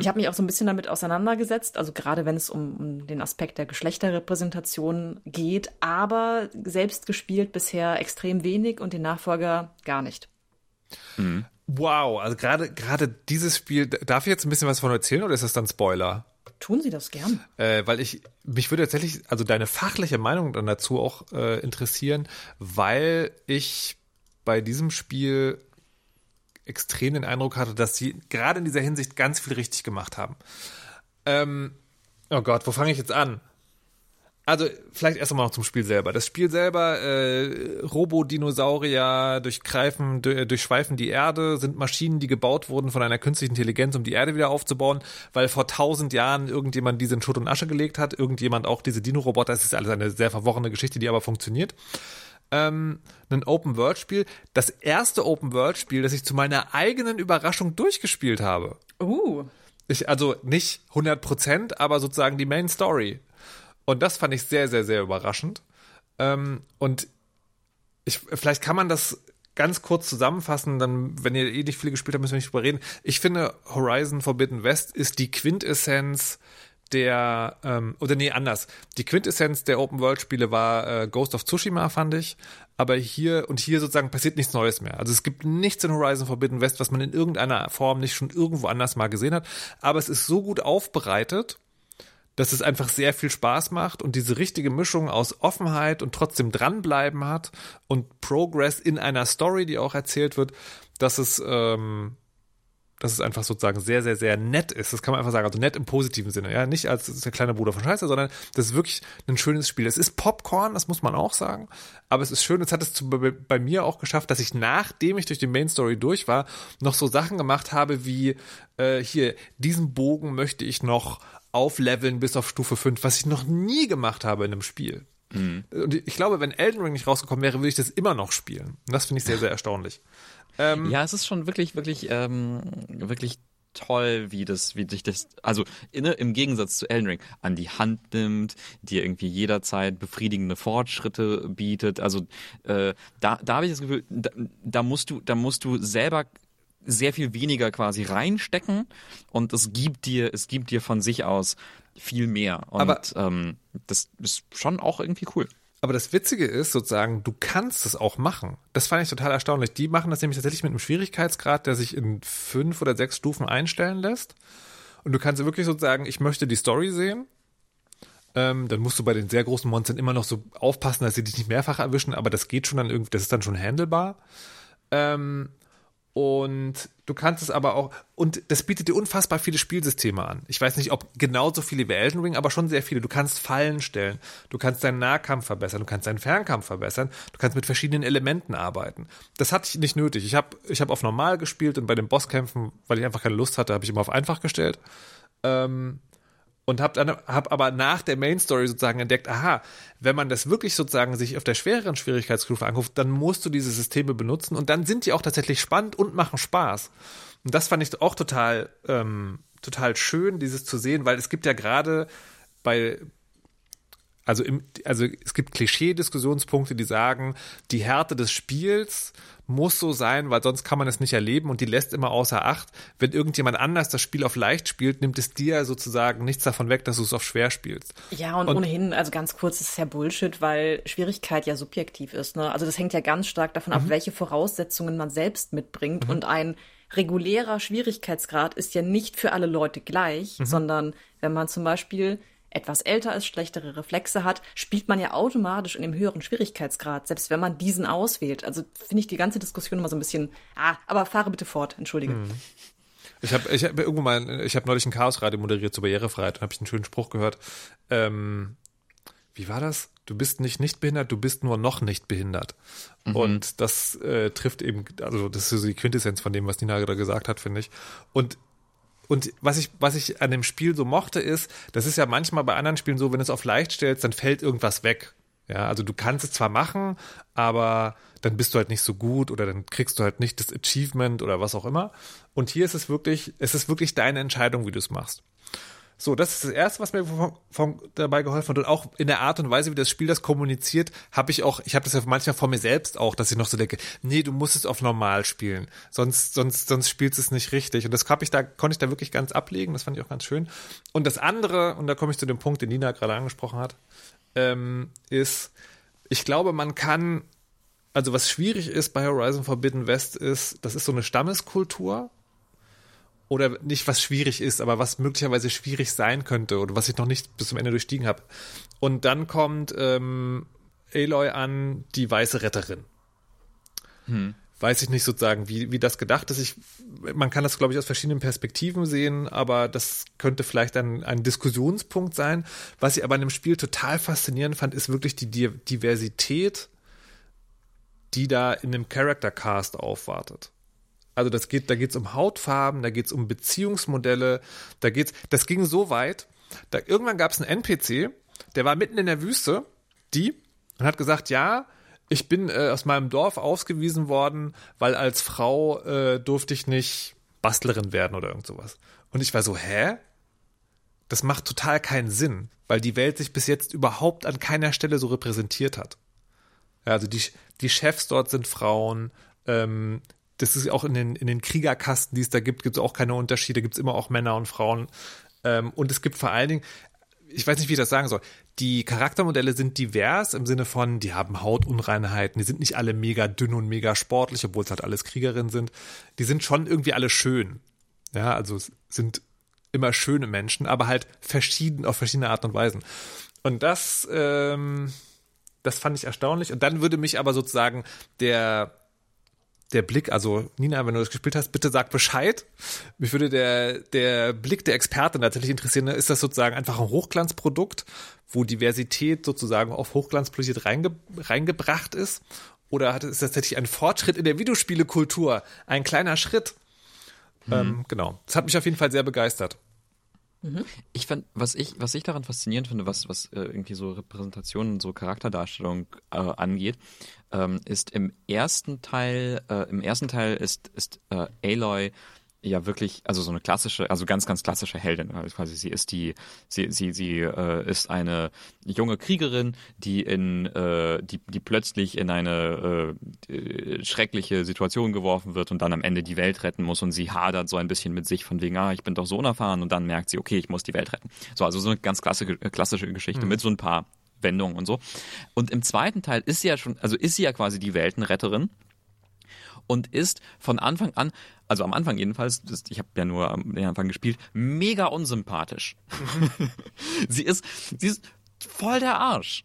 Ich habe mich auch so ein bisschen damit auseinandergesetzt, also gerade wenn es um, um den Aspekt der Geschlechterrepräsentation geht, aber selbst gespielt bisher extrem wenig und den Nachfolger gar nicht. Wow, also gerade gerade dieses Spiel, darf ich jetzt ein bisschen was von erzählen oder ist das dann Spoiler? Tun Sie das gern? Äh, weil ich, mich würde tatsächlich, also deine fachliche Meinung dann dazu auch äh, interessieren, weil ich bei diesem Spiel extrem den Eindruck hatte, dass sie gerade in dieser Hinsicht ganz viel richtig gemacht haben. Ähm, oh Gott, wo fange ich jetzt an? Also vielleicht erst einmal noch zum Spiel selber. Das Spiel selber, äh, Robodinosaurier durchgreifen, du- durchschweifen die Erde, sind Maschinen, die gebaut wurden von einer künstlichen Intelligenz, um die Erde wieder aufzubauen, weil vor tausend Jahren irgendjemand diese in Schutt und Asche gelegt hat, irgendjemand auch diese Dino-Roboter, das ist alles eine sehr verworrene Geschichte, die aber funktioniert. Ähm, ein Open-World-Spiel, das erste Open-World-Spiel, das ich zu meiner eigenen Überraschung durchgespielt habe. Uh, Ich, also nicht 100 Prozent, aber sozusagen die Main Story. Und das fand ich sehr, sehr, sehr überraschend. Ähm, und ich, vielleicht kann man das ganz kurz zusammenfassen, dann, wenn ihr eh nicht viele gespielt habt, müssen wir nicht drüber reden. Ich finde, Horizon Forbidden West ist die Quintessenz der, ähm, oder nee, anders. Die Quintessenz der Open-World-Spiele war äh, Ghost of Tsushima, fand ich. Aber hier und hier sozusagen passiert nichts Neues mehr. Also es gibt nichts in Horizon Forbidden West, was man in irgendeiner Form nicht schon irgendwo anders mal gesehen hat. Aber es ist so gut aufbereitet, dass es einfach sehr viel Spaß macht und diese richtige Mischung aus Offenheit und trotzdem dranbleiben hat und Progress in einer Story, die auch erzählt wird, dass es ähm, dass es einfach sozusagen sehr, sehr, sehr nett ist. Das kann man einfach sagen. Also nett im positiven Sinne. Ja, nicht als der kleine Bruder von Scheiße, sondern das ist wirklich ein schönes Spiel. Es ist Popcorn, das muss man auch sagen. Aber es ist schön. Es hat es zu, bei, bei, mir auch geschafft, dass ich, nachdem ich durch die Main Story durch war, noch so Sachen gemacht habe wie, äh, hier, diesen Bogen möchte ich noch aufleveln bis auf Stufe 5, was ich noch nie gemacht habe in einem Spiel. Mhm. Und ich glaube, wenn Elden Ring nicht rausgekommen wäre, würde ich das immer noch spielen. Und das finde ich sehr, sehr erstaunlich. Ähm, ja, es ist schon wirklich, wirklich, ähm, wirklich toll, wie das, wie sich das, also in, im Gegensatz zu Elden Ring, an die Hand nimmt, dir irgendwie jederzeit befriedigende Fortschritte bietet. Also äh, da, da habe ich das Gefühl, da, da musst du, da musst du selber sehr viel weniger quasi reinstecken und es gibt dir, es gibt dir von sich aus viel mehr. Und Aber, ähm, das ist schon auch irgendwie cool. Aber das Witzige ist sozusagen, du kannst es auch machen. Das fand ich total erstaunlich. Die machen das nämlich tatsächlich mit einem Schwierigkeitsgrad, der sich in fünf oder sechs Stufen einstellen lässt. Und du kannst wirklich sozusagen, ich möchte die Story sehen. Ähm, dann musst du bei den sehr großen Monstern immer noch so aufpassen, dass sie dich nicht mehrfach erwischen, aber das geht schon dann irgendwie, das ist dann schon handelbar. Ähm, und du kannst es aber auch, und das bietet dir unfassbar viele Spielsysteme an. Ich weiß nicht, ob genauso viele wie Elden Ring, aber schon sehr viele. Du kannst Fallen stellen, du kannst deinen Nahkampf verbessern, du kannst deinen Fernkampf verbessern, du kannst mit verschiedenen Elementen arbeiten. Das hatte ich nicht nötig. Ich habe ich hab auf normal gespielt und bei den Bosskämpfen, weil ich einfach keine Lust hatte, habe ich immer auf einfach gestellt. Ähm, und habe dann hab aber nach der Main Story sozusagen entdeckt, aha, wenn man das wirklich sozusagen sich auf der schwereren Schwierigkeitsstufe anguckt, dann musst du diese Systeme benutzen und dann sind die auch tatsächlich spannend und machen Spaß. Und das fand ich auch total ähm, total schön, dieses zu sehen, weil es gibt ja gerade bei also im, also es gibt Klischee-Diskussionspunkte, die sagen, die Härte des Spiels muss so sein, weil sonst kann man es nicht erleben und die lässt immer außer Acht. Wenn irgendjemand anders das Spiel auf leicht spielt, nimmt es dir sozusagen nichts davon weg, dass du es auf schwer spielst. Ja, und, und ohnehin, also ganz kurz, das ist ja Bullshit, weil Schwierigkeit ja subjektiv ist. Ne? Also das hängt ja ganz stark davon mhm. ab, welche Voraussetzungen man selbst mitbringt mhm. und ein regulärer Schwierigkeitsgrad ist ja nicht für alle Leute gleich, mhm. sondern wenn man zum Beispiel etwas älter ist, schlechtere Reflexe hat, spielt man ja automatisch in dem höheren Schwierigkeitsgrad, selbst wenn man diesen auswählt. Also finde ich die ganze Diskussion immer so ein bisschen, ah, aber fahre bitte fort, entschuldige. Hm. Ich habe ich hab irgendwo mal, ich habe neulich ein Chaosradio moderiert zur Barrierefreiheit und habe ich einen schönen Spruch gehört. Ähm, wie war das? Du bist nicht nicht behindert, du bist nur noch nicht behindert. Mhm. Und das äh, trifft eben, also das ist so die Quintessenz von dem, was Nina gerade gesagt hat, finde ich. Und und was ich, was ich an dem Spiel so mochte, ist, das ist ja manchmal bei anderen Spielen so, wenn du es auf leicht stellst, dann fällt irgendwas weg. Ja, also du kannst es zwar machen, aber dann bist du halt nicht so gut oder dann kriegst du halt nicht das Achievement oder was auch immer. Und hier ist es wirklich, es ist wirklich deine Entscheidung, wie du es machst. So, das ist das Erste, was mir von, von, dabei geholfen hat. Und auch in der Art und Weise, wie das Spiel das kommuniziert, habe ich auch, ich habe das ja manchmal vor mir selbst auch, dass ich noch so denke, nee, du musst es auf normal spielen. Sonst, sonst, sonst spielst du es nicht richtig. Und das hab ich da, konnte ich da wirklich ganz ablegen. Das fand ich auch ganz schön. Und das andere, und da komme ich zu dem Punkt, den Nina gerade angesprochen hat, ähm, ist, ich glaube, man kann, also was schwierig ist bei Horizon Forbidden West ist, das ist so eine Stammeskultur oder nicht was schwierig ist, aber was möglicherweise schwierig sein könnte oder was ich noch nicht bis zum Ende durchstiegen habe. Und dann kommt ähm, Aloy an, die weiße Retterin. Hm. Weiß ich nicht sozusagen, wie, wie das gedacht ist. Ich, man kann das, glaube ich, aus verschiedenen Perspektiven sehen, aber das könnte vielleicht ein, ein Diskussionspunkt sein. Was ich aber in dem Spiel total faszinierend fand, ist wirklich die Diversität, die da in dem Character Cast aufwartet. Also das geht, da geht es um Hautfarben, da geht es um Beziehungsmodelle, da geht's, das ging so weit, da irgendwann gab es einen NPC, der war mitten in der Wüste, die, und hat gesagt, ja, ich bin äh, aus meinem Dorf ausgewiesen worden, weil als Frau äh, durfte ich nicht Bastlerin werden oder irgend sowas. Und ich war so, hä? Das macht total keinen Sinn, weil die Welt sich bis jetzt überhaupt an keiner Stelle so repräsentiert hat. Ja, also die, die Chefs dort sind Frauen, Ähm, das ist auch in den, in den Kriegerkasten, die es da gibt, gibt es auch keine Unterschiede, gibt es immer auch Männer und Frauen. Ähm, und es gibt vor allen Dingen, ich weiß nicht, wie ich das sagen soll, die Charaktermodelle sind divers im Sinne von, die haben Hautunreinheiten, die sind nicht alle mega dünn und mega sportlich, obwohl es halt alles Kriegerinnen sind. Die sind schon irgendwie alle schön. Ja, also sind immer schöne Menschen, aber halt verschieden, auf verschiedene Arten und Weisen. Und das, ähm, das fand ich erstaunlich. Und dann würde mich aber sozusagen der, der Blick, also Nina, wenn du das gespielt hast, bitte sag Bescheid. Mich würde der, der Blick der Expertin tatsächlich interessieren. Ne? Ist das sozusagen einfach ein Hochglanzprodukt, wo Diversität sozusagen auf Hochglanz poliert reinge, reingebracht ist? Oder hat, ist das tatsächlich ein Fortschritt in der Videospielekultur? Ein kleiner Schritt? Mhm. Ähm, genau. Das hat mich auf jeden Fall sehr begeistert. Ich fand, was ich, was ich daran faszinierend finde, was, was äh, irgendwie so Repräsentation, so Charakterdarstellung äh, angeht, ähm, ist im ersten Teil, äh, im ersten Teil ist, ist äh, Aloy ja wirklich, also so eine klassische, also ganz, ganz klassische Heldin. Also quasi sie ist die, sie, sie, sie äh, ist eine junge Kriegerin, die in, äh, die, die plötzlich in eine äh, schreckliche Situation geworfen wird und dann am Ende die Welt retten muss und sie hadert so ein bisschen mit sich von wegen, ah, ich bin doch so unerfahren und dann merkt sie, okay, ich muss die Welt retten. So, also so eine ganz klassische, klassische Geschichte mhm. mit so ein paar Wendungen und so. Und im zweiten Teil ist sie ja schon, also ist sie ja quasi die Weltenretterin und ist von Anfang an, also am Anfang jedenfalls, ich habe ja nur am Anfang gespielt, mega unsympathisch. *laughs* sie ist, sie ist voll der Arsch.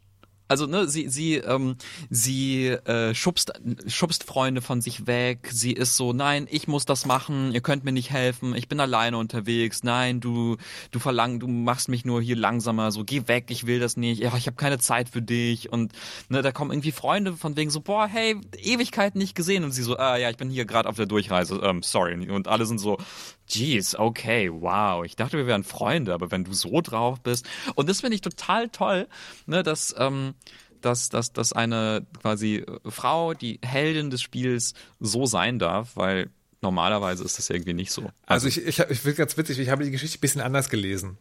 Also ne, sie sie ähm, sie äh, schubst schubst Freunde von sich weg. Sie ist so, nein, ich muss das machen. Ihr könnt mir nicht helfen. Ich bin alleine unterwegs. Nein, du du verlang, du machst mich nur hier langsamer. So geh weg. Ich will das nicht. Ja, ich habe keine Zeit für dich. Und ne, da kommen irgendwie Freunde von wegen so, boah, hey, Ewigkeit nicht gesehen. Und sie so, ah ja, ich bin hier gerade auf der Durchreise. Ähm, sorry. Und alle sind so, Jeez, okay, wow. Ich dachte, wir wären Freunde, aber wenn du so drauf bist. Und das finde ich total toll, ne, dass, ähm, dass, dass, dass eine quasi Frau, die Heldin des Spiels, so sein darf, weil normalerweise ist das irgendwie nicht so. Also, also ich, ich, ich finde ganz witzig, ich habe die Geschichte ein bisschen anders gelesen.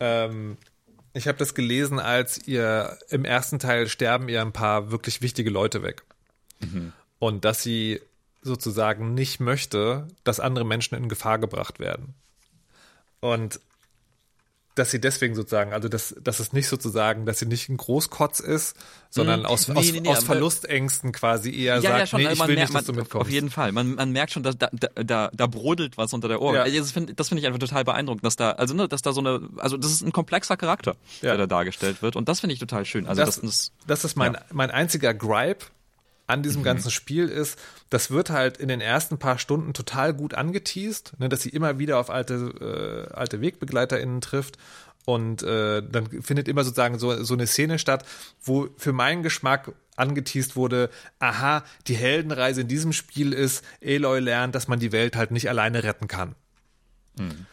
Ähm, ich habe das gelesen, als ihr im ersten Teil sterben ihr ein paar wirklich wichtige Leute weg. Mhm. Und dass sie sozusagen nicht möchte, dass andere Menschen in Gefahr gebracht werden. Und dass sie deswegen sozusagen, also dass, dass es nicht sozusagen, dass sie nicht ein Großkotz ist, sondern hm. aus, nee, aus, nee, nee, aus Verlustängsten quasi eher ja, sagt, ja, schon, nee, ich will merkt, nicht, dass du mitkommst. Auf jeden Fall. Man, man merkt schon, dass da, da, da brodelt was unter der Ohr. Ja. Also das finde find ich einfach total beeindruckend, dass da, also ne, dass da so eine, also das ist ein komplexer Charakter, ja. der da dargestellt wird. Und das finde ich total schön. Also das, das, das ist mein, mein einziger Gripe an diesem mhm. ganzen Spiel ist, das wird halt in den ersten paar Stunden total gut angeteased, ne, dass sie immer wieder auf alte, äh, alte WegbegleiterInnen trifft. Und äh, dann findet immer sozusagen so, so eine Szene statt, wo für meinen Geschmack angeteased wurde, aha, die Heldenreise in diesem Spiel ist, Aloy lernt, dass man die Welt halt nicht alleine retten kann. Mhm.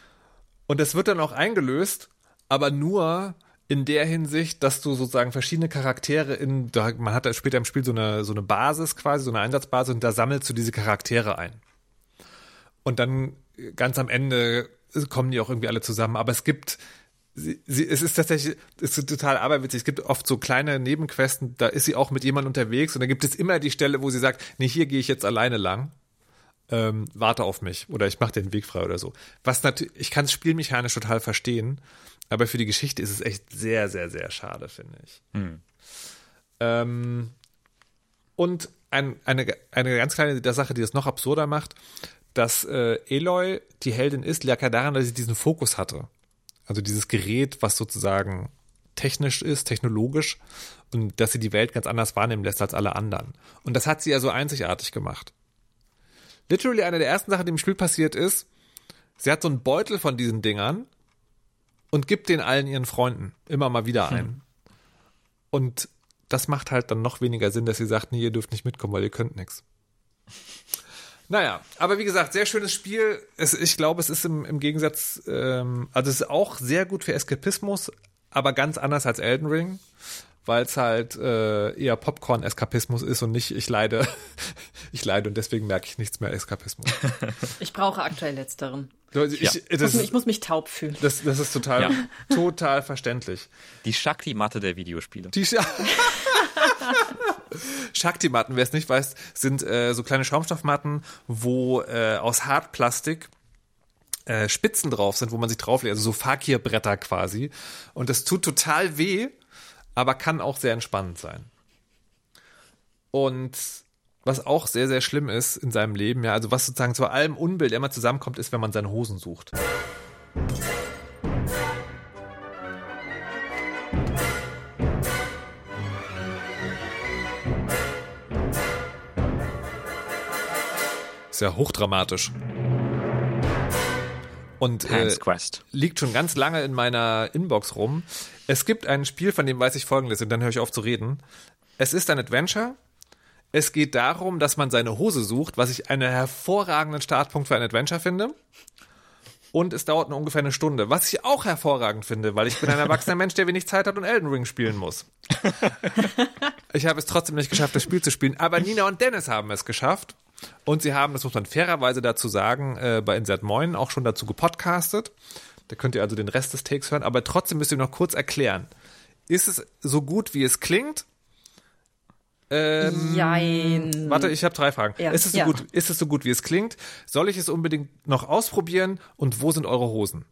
Und das wird dann auch eingelöst, aber nur, in der Hinsicht, dass du sozusagen verschiedene Charaktere in, da, man hat später im Spiel so eine, so eine Basis quasi, so eine Einsatzbasis und da sammelst du diese Charaktere ein. Und dann ganz am Ende kommen die auch irgendwie alle zusammen. Aber es gibt, sie, sie, es ist tatsächlich, es ist total aberwitzig. Es gibt oft so kleine Nebenquesten, da ist sie auch mit jemandem unterwegs und da gibt es immer die Stelle, wo sie sagt, nee, hier gehe ich jetzt alleine lang. Ähm, warte auf mich oder ich mache den Weg frei oder so. Was natürlich, ich kann es spielmechanisch total verstehen, aber für die Geschichte ist es echt sehr, sehr, sehr schade, finde ich. Hm. Ähm, und ein, eine, eine ganz kleine Sache, die das noch absurder macht, dass äh, Eloy die Heldin ist, lag ja daran, dass sie diesen Fokus hatte. Also dieses Gerät, was sozusagen technisch ist, technologisch und dass sie die Welt ganz anders wahrnehmen lässt als alle anderen. Und das hat sie ja so einzigartig gemacht. Literally eine der ersten Sachen, die im Spiel passiert ist, sie hat so einen Beutel von diesen Dingern und gibt den allen ihren Freunden immer mal wieder ein. Hm. Und das macht halt dann noch weniger Sinn, dass sie sagt, nee, ihr dürft nicht mitkommen, weil ihr könnt nichts. *laughs* Naja, aber wie gesagt, sehr schönes Spiel. Es, ich glaube, es ist im, im Gegensatz, ähm, also es ist auch sehr gut für Eskapismus, aber ganz anders als Elden Ring weil es halt äh, eher Popcorn-Eskapismus ist und nicht, ich leide, *laughs* ich leide und deswegen merke ich nichts mehr Eskapismus. *laughs* Ich brauche aktuell letzteren. Ich, ja. das, ich, muss mich taub fühlen. Das, das ist total, ja. total verständlich. Die Shakti-Matte der Videospiele. Die Sch *laughs* Shakti-Matten, wer es nicht weiß, sind äh, so kleine Schaumstoffmatten, wo äh, aus Hartplastik äh, Spitzen drauf sind, wo man sich drauflegt, also so Fakir-Bretter quasi. Und das tut total weh, aber kann auch sehr entspannend sein. Und was auch sehr, sehr schlimm ist in seinem Leben, ja, also was sozusagen zu allem Unbild immer zusammenkommt, ist, wenn man seine Hosen sucht. Ist ja hochdramatisch. Und äh, liegt schon ganz lange in meiner Inbox rum. Es gibt ein Spiel, von dem weiß ich folgendes, und dann höre ich auf zu reden. Es ist ein Adventure. Es geht darum, dass man seine Hose sucht, was ich einen hervorragenden Startpunkt für ein Adventure finde. Und es dauert nur ungefähr eine Stunde, was ich auch hervorragend finde, weil ich bin ein erwachsener Mensch, der wenig Zeit hat und Elden Ring spielen muss. *laughs* Ich habe es trotzdem nicht geschafft, das Spiel zu spielen, aber Nina und Dennis haben es geschafft. Und sie haben, das muss man fairerweise dazu sagen, äh, bei Insert Moin auch schon dazu gepodcastet. Da könnt ihr also den Rest des Takes hören, aber trotzdem müsst ihr noch kurz erklären. Ist es so gut, wie es klingt? Ähm, Jein. Warte, ich habe drei Fragen. Ja, ist, es so ja. gut, ist es so gut, wie es klingt? Soll ich es unbedingt noch ausprobieren? Und wo sind eure Hosen?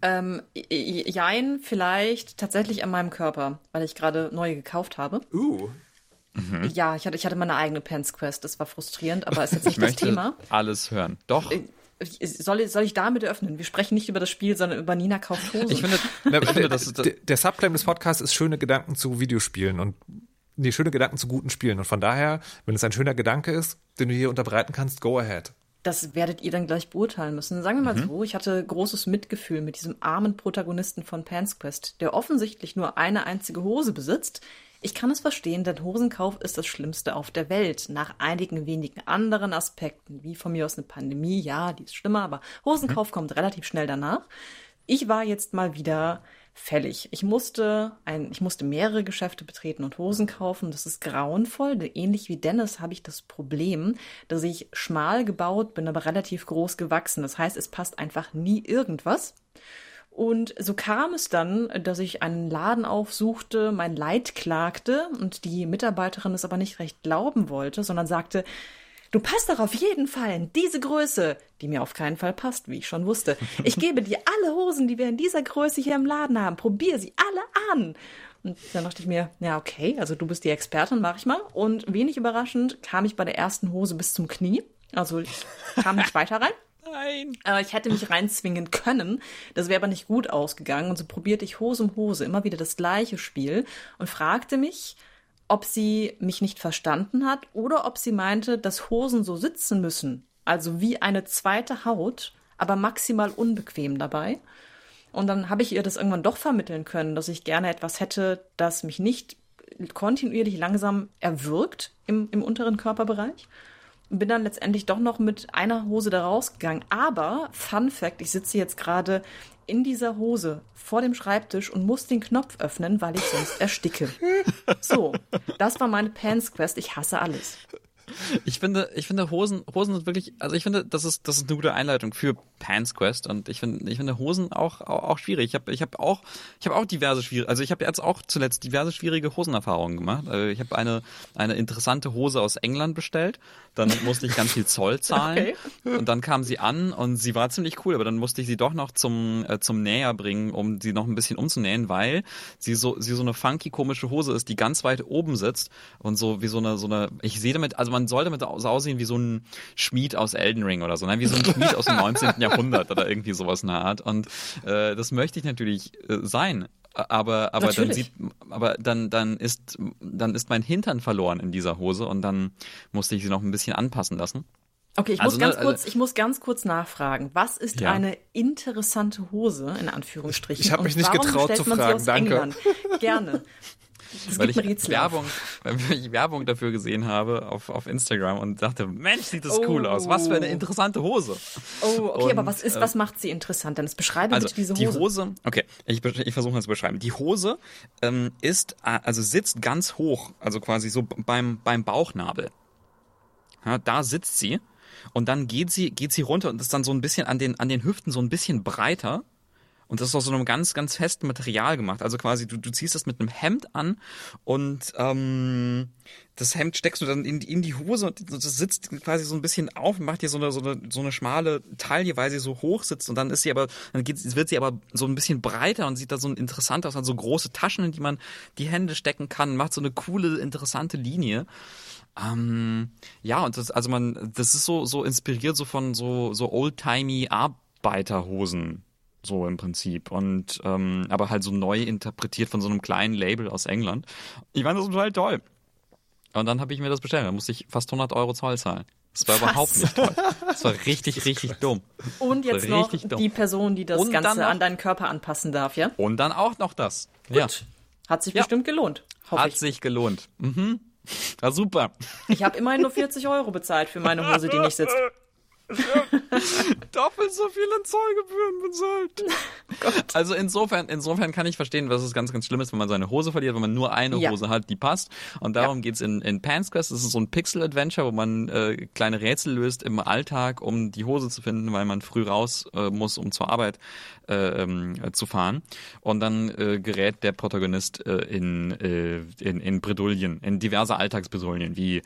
Ähm, j- jein, vielleicht tatsächlich an meinem Körper, weil ich gerade neue gekauft habe. Uh. Ja, ich hatte, ich hatte meine eigene Pants Quest, das war frustrierend, aber ist jetzt *laughs* nicht Ich das Thema. alles hören. Doch. Ich- Soll, soll ich damit öffnen? Wir sprechen nicht über das Spiel, sondern über Nina kauft Hosen. Ich finde, *laughs* ich der, finde das ist, der, Subclaim des Podcasts ist schöne Gedanken zu Videospielen und nee, schöne Gedanken zu guten Spielen. Und von daher, wenn es ein schöner Gedanke ist, den du hier unterbreiten kannst, go ahead. Das werdet ihr dann gleich beurteilen müssen. Sagen wir mal so, ich hatte großes Mitgefühl mit diesem armen Protagonisten von Pants Quest, der offensichtlich nur eine einzige Hose besitzt. Ich kann es verstehen, denn Hosenkauf ist das Schlimmste auf der Welt. Nach einigen wenigen anderen Aspekten, wie von mir aus eine Pandemie, ja, die ist schlimmer, aber Hosenkauf kommt relativ schnell danach. Ich war jetzt mal wieder fällig. Ich musste ein, ich musste mehrere Geschäfte betreten und Hosen kaufen. Das ist grauenvoll. Denn Ähnlich wie Dennis habe ich das Problem, dass ich schmal gebaut bin, aber relativ groß gewachsen. Das heißt, es passt einfach nie irgendwas. Und so kam es dann, dass ich einen Laden aufsuchte, mein Leid klagte und die Mitarbeiterin es aber nicht recht glauben wollte, sondern sagte, du passt doch auf jeden Fall in diese Größe, die mir auf keinen Fall passt, wie ich schon wusste. *laughs* Ich gebe dir alle Hosen, die wir in dieser Größe hier im Laden haben. Probier sie alle an. Und dann dachte ich mir, ja, okay, also du bist die Expertin, mach ich mal. Und wenig überraschend kam ich bei der ersten Hose bis zum Knie. Also ich kam nicht *laughs* weiter rein. Nein. Äh, ich hätte mich reinzwingen können. Das wäre aber nicht gut ausgegangen. Und so probierte ich Hose um Hose immer wieder das gleiche Spiel und fragte mich, ob sie mich nicht verstanden hat oder ob sie meinte, dass Hosen so sitzen müssen. Also wie eine zweite Haut, aber maximal unbequem dabei. Und dann habe ich ihr das irgendwann doch vermitteln können, dass ich gerne etwas hätte, das mich nicht kontinuierlich langsam erwürgt im, im unteren Körperbereich bin dann letztendlich doch noch mit einer Hose da rausgegangen. Aber, Fun Fact, ich sitze jetzt gerade in dieser Hose vor dem Schreibtisch und muss den Knopf öffnen, weil ich sonst ersticke. *laughs* So, das war meine Pants Quest. Ich hasse alles. Ich finde, ich finde Hosen, Hosen sind wirklich, also ich finde, das ist, das ist eine gute Einleitung für Pants Quest und ich finde, ich finde Hosen auch, auch, auch schwierig. Ich habe, ich habe auch, ich habe auch diverse schwierige, also ich habe jetzt auch zuletzt diverse schwierige Hosenerfahrungen gemacht. Also ich habe eine, eine interessante Hose aus England bestellt, dann musste ich ganz viel Zoll *laughs* zahlen Okay. und dann kam sie an und sie war ziemlich cool, aber dann musste ich sie doch noch zum, äh, zum Näher bringen, um sie noch ein bisschen umzunähen, weil sie so, sie so eine funky komische Hose ist, die ganz weit oben sitzt und so wie so eine, so eine, ich sehe damit, also man soll damit so aussehen wie so ein Schmied aus Elden Ring oder so, ne? wie so ein Schmied aus dem 19. *laughs* Jahrhundert oder irgendwie sowas in der Art. Und äh, das möchte ich natürlich äh, sein. Aber, aber dann sieht, aber dann, dann ist, dann ist mein Hintern verloren in dieser Hose und dann musste ich sie noch ein bisschen anpassen lassen. Okay, ich Also, muss ne, ganz also- kurz, ich muss ganz kurz nachfragen. Was ist Ja. eine interessante Hose, in Anführungsstrichen? Ich hab Und mich nicht getraut zu man fragen, aus danke. England? Gerne. Weil ich. Werbung, weil ich Werbung dafür gesehen habe auf, auf Instagram und dachte, Mensch, sieht das cool aus. Was für eine Oh. interessante Hose. Oh, okay, Und, aber was ist, äh, was macht sie interessant? Dann beschreibe Also diese die Hose. Hose, okay, ich, ich versuche mal zu beschreiben. Die Hose ähm, ist, äh, also sitzt ganz hoch, also quasi so beim, beim Bauchnabel. Ja, da sitzt sie und dann geht sie, geht sie runter und ist dann so ein bisschen an den, an den Hüften so ein bisschen breiter Und das ist aus so einem ganz, ganz festen Material gemacht. Also quasi, du, du ziehst das mit einem Hemd an und ähm, das Hemd steckst du dann in, in die Hose und das sitzt quasi so ein bisschen auf und macht dir so eine, so eine, so eine schmale Taille, weil sie so hoch sitzt und dann ist sie aber, dann geht, wird sie aber so ein bisschen breiter und sieht da so interessant aus, hat so große Taschen, in die man die Hände stecken kann, macht so eine coole, interessante Linie. Ähm, ja, und das, also man, das ist so, so inspiriert so von so, so old-timey Arbeiterhosen. So im Prinzip. Und ähm, aber halt so neu interpretiert von so einem kleinen Label aus England. Ich fand das total toll. Und dann habe ich mir das bestellt. Da musste ich fast 100 Euro Zoll zahlen. Das war Was? überhaupt nicht toll. Das war richtig, richtig dumm. Und jetzt noch die Person, die das Und Ganze an deinen Körper anpassen darf, ja? Und dann auch noch das. Gut. Ja. Hat sich ja. bestimmt gelohnt. Hat ich. sich gelohnt. Mhm. War super. Ich habe immerhin nur 40 Euro bezahlt für meine Hose, die nicht sitzt. *laughs* *laughs* doppelt so viele Zollgebühren bezahlt. *laughs* Gott. Also insofern, insofern kann ich verstehen, was es ganz, ganz schlimm ist, wenn man seine Hose verliert, wenn man nur eine ja. Hose hat, die passt. Und darum ja. geht's in, in Pants Quest. Das ist so ein Pixel-Adventure, wo man äh, kleine Rätsel löst im Alltag, um die Hose zu finden, weil man früh raus äh, muss, um zur Arbeit äh, ähm, zu fahren. Und dann äh, gerät der Protagonist äh, in, äh, in, in Bredouillen, in diverse Alltagsbredouillen, wie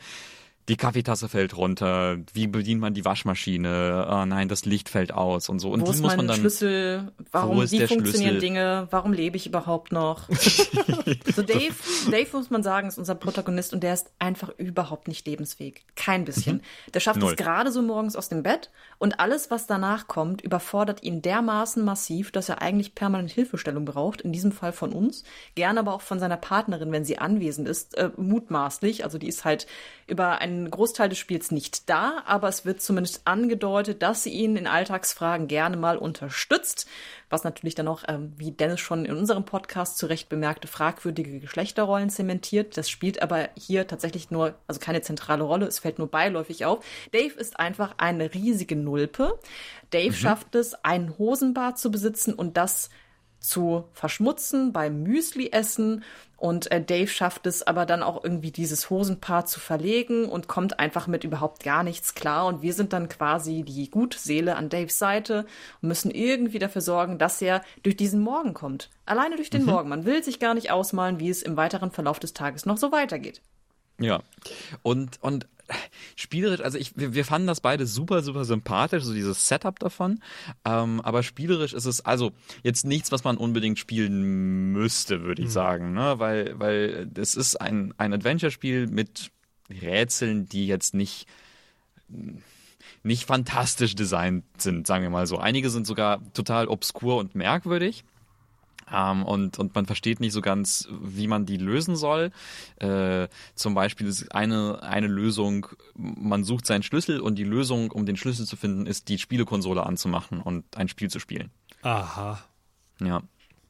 die Kaffeetasse fällt runter, wie bedient man die Waschmaschine, oh nein, das Licht fällt aus und so. Und wo ist muss man dann. Schlüssel? Warum, wie funktionieren Schlüssel? Dinge? Warum lebe ich überhaupt noch? *laughs* so Dave, Dave muss man sagen, ist unser Protagonist und der ist einfach überhaupt nicht lebensfähig. Kein bisschen. Mhm. Der schafft Null. es gerade so morgens aus dem Bett und alles, was danach kommt, überfordert ihn dermaßen massiv, dass er eigentlich permanent Hilfestellung braucht. In diesem Fall von uns. Gerne aber auch von seiner Partnerin, wenn sie anwesend ist, äh, mutmaßlich. Also die ist halt über einen Großteil des Spiels nicht da, aber es wird zumindest angedeutet, dass sie ihn in Alltagsfragen gerne mal unterstützt, was natürlich dann auch, ähm, wie Dennis schon in unserem Podcast zu Recht bemerkte, fragwürdige Geschlechterrollen zementiert. Das spielt aber hier tatsächlich nur, also keine zentrale Rolle, es fällt nur beiläufig auf. Dave ist einfach eine riesige Nulpe. Dave mhm. schafft es, einen Hosenbart zu besitzen und das zu verschmutzen beim Müsli-Essen. Und äh, Dave schafft es aber dann auch irgendwie dieses Hosenpaar zu verlegen und kommt einfach mit überhaupt gar nichts klar. Und wir sind dann quasi die Gutseele an Daves Seite und müssen irgendwie dafür sorgen, dass er durch diesen Morgen kommt. Alleine durch den mhm. Morgen. Man will sich gar nicht ausmalen, wie es im weiteren Verlauf des Tages noch so weitergeht. Ja. Und, und spielerisch, also ich, wir, wir fanden das beide super, super sympathisch, so dieses Setup davon. Ähm, aber spielerisch ist es also jetzt nichts, was man unbedingt spielen müsste, würde ich mhm. sagen, ne? Weil, weil es ist ein, ein Adventure-Spiel mit Rätseln, die jetzt nicht nicht fantastisch designt sind, sagen wir mal so. Einige sind sogar total obskur und merkwürdig. Ähm, und, und man versteht nicht so ganz, wie man die lösen soll. Äh, zum Beispiel ist eine, eine Lösung, man sucht seinen Schlüssel und die Lösung, um den Schlüssel zu finden, ist, die Spielekonsole anzumachen und ein Spiel zu spielen. Aha. Ja.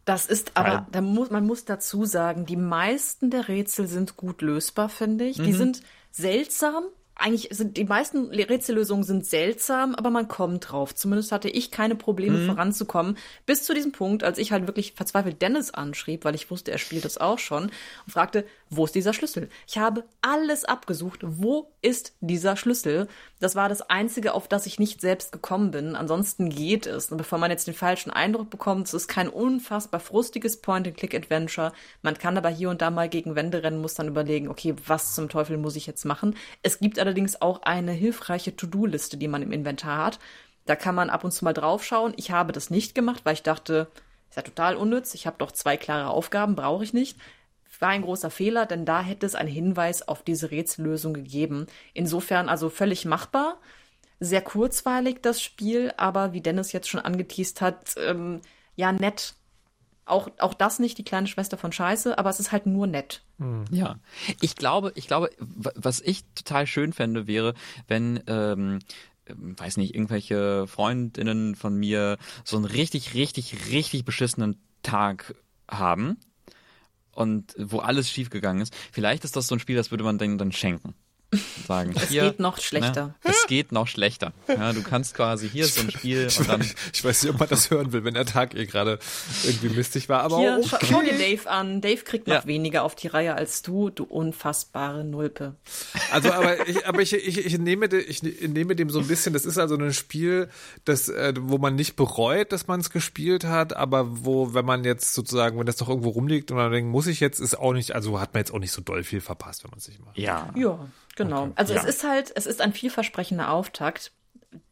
Das ist aber, da muss, man muss dazu sagen, die meisten der Rätsel sind gut lösbar, finde ich. Mhm. Die sind seltsam, eigentlich sind die meisten Rätsellösungen sind seltsam, aber man kommt drauf. Zumindest hatte ich keine Probleme mhm. voranzukommen. Bis zu diesem Punkt, als ich halt wirklich verzweifelt Dennis anschrieb, weil ich wusste, er spielt das auch schon und fragte, wo ist dieser Schlüssel? Ich habe alles abgesucht. Wo ist dieser Schlüssel? Das war das Einzige, auf das ich nicht selbst gekommen bin. Ansonsten geht es. Und bevor man jetzt den falschen Eindruck bekommt, es ist kein unfassbar frustiges Point-and-Click-Adventure. Man kann aber hier und da mal gegen Wände rennen, muss dann überlegen, okay, was zum Teufel muss ich jetzt machen? Es gibt allerdings auch eine hilfreiche To-Do-Liste, die man im Inventar hat. Da kann man ab und zu mal draufschauen. Ich habe das nicht gemacht, weil ich dachte, ist ja total unnütz. Ich habe doch zwei klare Aufgaben, brauche ich nicht war ein großer Fehler, denn da hätte es einen Hinweis auf diese Rätsellösung gegeben. Insofern also völlig machbar. Sehr kurzweilig das Spiel, aber wie Dennis jetzt schon angeteased hat, ähm, ja, nett. Auch, auch das nicht die kleine Schwester von Scheiße, aber es ist halt nur nett. Hm. Ja, ich glaube, ich glaube, was ich total schön fände, wäre, wenn ähm, ähm, weiß nicht, irgendwelche Freundinnen von mir so einen richtig, richtig, richtig beschissenen Tag haben und wo alles schiefgegangen ist. Vielleicht ist das so ein Spiel, das würde man denen dann schenken. Sagen. Es hier, geht noch schlechter. Ne, es geht noch schlechter. Ja, du kannst quasi hier so ein Spiel und dann. *laughs* Ich weiß nicht, ob man das hören will, wenn der Tag eh gerade irgendwie mistig war, aber Hier, okay. schau, schau dir Dave an. Dave kriegt noch Ja. weniger auf die Reihe als du, du unfassbare Nulpe. Also, aber ich, aber ich, ich, ich, nehme, ich nehme dem so ein bisschen, das ist also ein Spiel, das, äh, wo man nicht bereut, dass man es gespielt hat, aber wo, wenn man jetzt sozusagen, wenn das doch irgendwo rumliegt und man denkt, muss ich jetzt, ist auch nicht, also hat man jetzt auch nicht so doll viel verpasst, wenn man es nicht macht. Ja. Ja, genau. Also Ja. es ist halt, es ist ein vielversprechender Auftakt,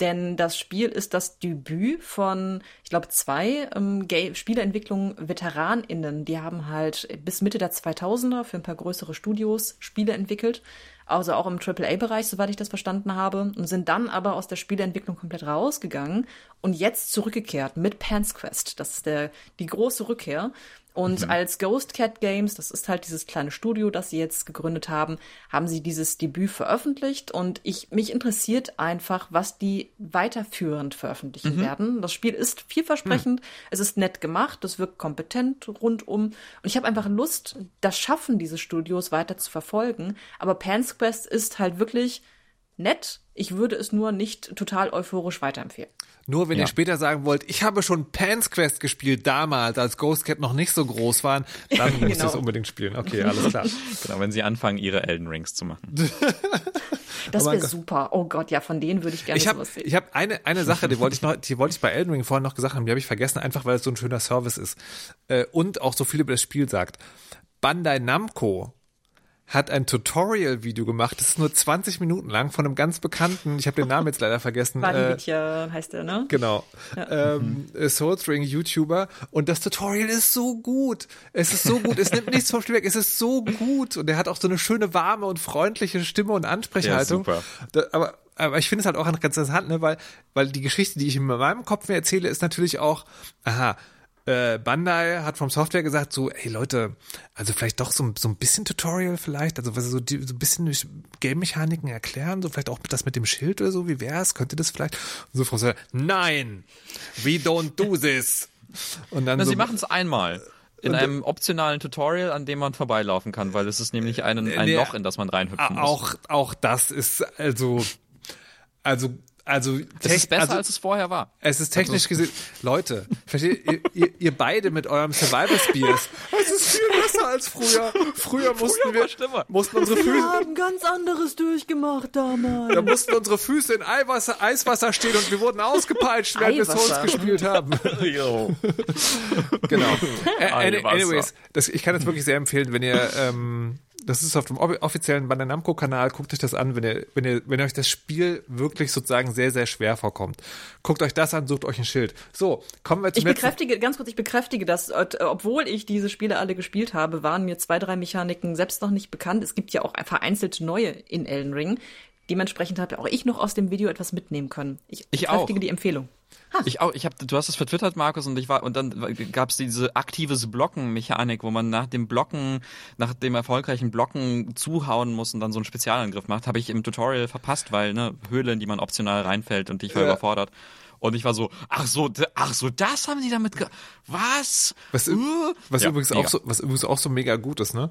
denn das Spiel ist das Debüt von, ich glaube, zwei ähm, Spieleentwicklungen VeteranInnen. Die haben halt bis Mitte der 2000er für ein paar größere Studios Spiele entwickelt. Also auch im AAA-Bereich, soweit ich das verstanden habe. Und sind dann aber aus der Spieleentwicklung komplett rausgegangen und jetzt zurückgekehrt mit Pan's Quest. Das ist der, die große Rückkehr. Und als Ghost Cat Games, das ist halt dieses kleine Studio, das sie jetzt gegründet haben, haben sie dieses Debüt veröffentlicht und ich, mich interessiert einfach, was die weiterführend veröffentlichen werden. Das Spiel ist vielversprechend, es ist nett gemacht, es wirkt kompetent rundum und ich habe einfach Lust, das Schaffen dieses Studios weiter zu verfolgen. Aber Pan's Quest ist halt wirklich nett. Ich würde es nur nicht total euphorisch weiterempfehlen. Nur wenn Ja. ihr später sagen wollt, ich habe schon Pan's Quest gespielt damals, als Ghost Cat noch nicht so groß waren, dann *laughs* müsst ihr Genau. es unbedingt spielen. Okay, alles klar. *laughs* Genau, wenn sie anfangen, ihre Elden Rings zu machen. *laughs* Das Oh wäre super. Oh Gott, ja, von denen würde ich gerne Ich habe sowas sehen. ich hab eine, eine Sache, die wollte ich noch, die wollte ich bei Elden Ring vorhin noch gesagt haben, die habe ich vergessen, einfach weil es so ein schöner Service ist. Äh, und auch so viel über das Spiel sagt. Bandai Namco hat ein Tutorial-Video gemacht, das ist nur 20 Minuten lang von einem ganz bekannten, ich habe den Namen jetzt leider vergessen. *laughs* Äh, heißt der, ne? Genau. Ähm, äh, Soulstring YouTuber und das Tutorial ist so gut. Es ist so gut. Es nimmt nichts vom Spiel weg. Es ist so gut und er hat auch so eine schöne warme und freundliche Stimme und Ansprechhaltung. Ja, super. Da, aber aber ich finde es halt auch ganz interessant, ne, weil weil die Geschichte, die ich in meinem Kopf mir erzähle, ist natürlich auch, aha. Äh, Bandai hat vom Software gesagt, so, ey Leute, also vielleicht doch so, so ein bisschen Tutorial vielleicht, also was so, die, so ein bisschen Game-Mechaniken erklären, so vielleicht auch das mit dem Schild oder so, wie wär's, könnte das vielleicht? Und so Frau nein, we don't do this. Und dann Na, so, sie machen es einmal. In Und- einem optionalen Tutorial, an dem man vorbeilaufen kann, weil es ist nämlich ein, ein Loch, in das man reinhüpfen muss. auch, auch das ist also, also, also, es ist besser, also, als es vorher war. Es ist technisch gesehen, Leute, versteht ihr, ihr, ihr beide mit eurem Survival Spears. *laughs* Es ist viel besser als früher. Früher mussten war wir, schlimmer. mussten unsere Füße, haben ganz anderes durchgemacht damals. da mussten unsere Füße in Eiwasser, Eiswasser stehen und wir wurden ausgepeitscht, während wir Souls gespielt haben. *laughs* Genau. Äh, anyways, das, ich kann das wirklich sehr empfehlen, wenn ihr, ähm, das ist auf dem offi- offiziellen Bandai Namco Kanal, guckt euch das an, wenn ihr, wenn ihr, wenn euch das Spiel wirklich sozusagen sehr, sehr schwer vorkommt. Guckt euch das an, sucht euch ein Schild. So, kommen wir zum Ich bekräftige, ganz kurz, ich bekräftige das, äh, obwohl ich diese Spiele alle gespielt habe, waren mir zwei, drei Mechaniken selbst noch nicht bekannt. Es gibt ja auch vereinzelte neue in Elden Ring. Dementsprechend habe auch ich noch aus dem Video etwas mitnehmen können. Ich, Ich bekräftige auch. die Empfehlung. Ich auch, ich hab, du hast es vertwittert, Markus, und ich war, und dann gab es diese aktives Blocken-Mechanik, wo man nach dem Blocken, nach dem erfolgreichen Blocken zuhauen muss und dann so einen Spezialangriff macht. Habe ich im Tutorial verpasst, weil, ne, Höhle, in die man optional reinfällt und ich war Ja. überfordert. Und ich war so, ach so, ach so, das haben die damit ge Was? Was, Uh? was Ja, übrigens mega. auch so, was übrigens auch so mega gut ist, ne?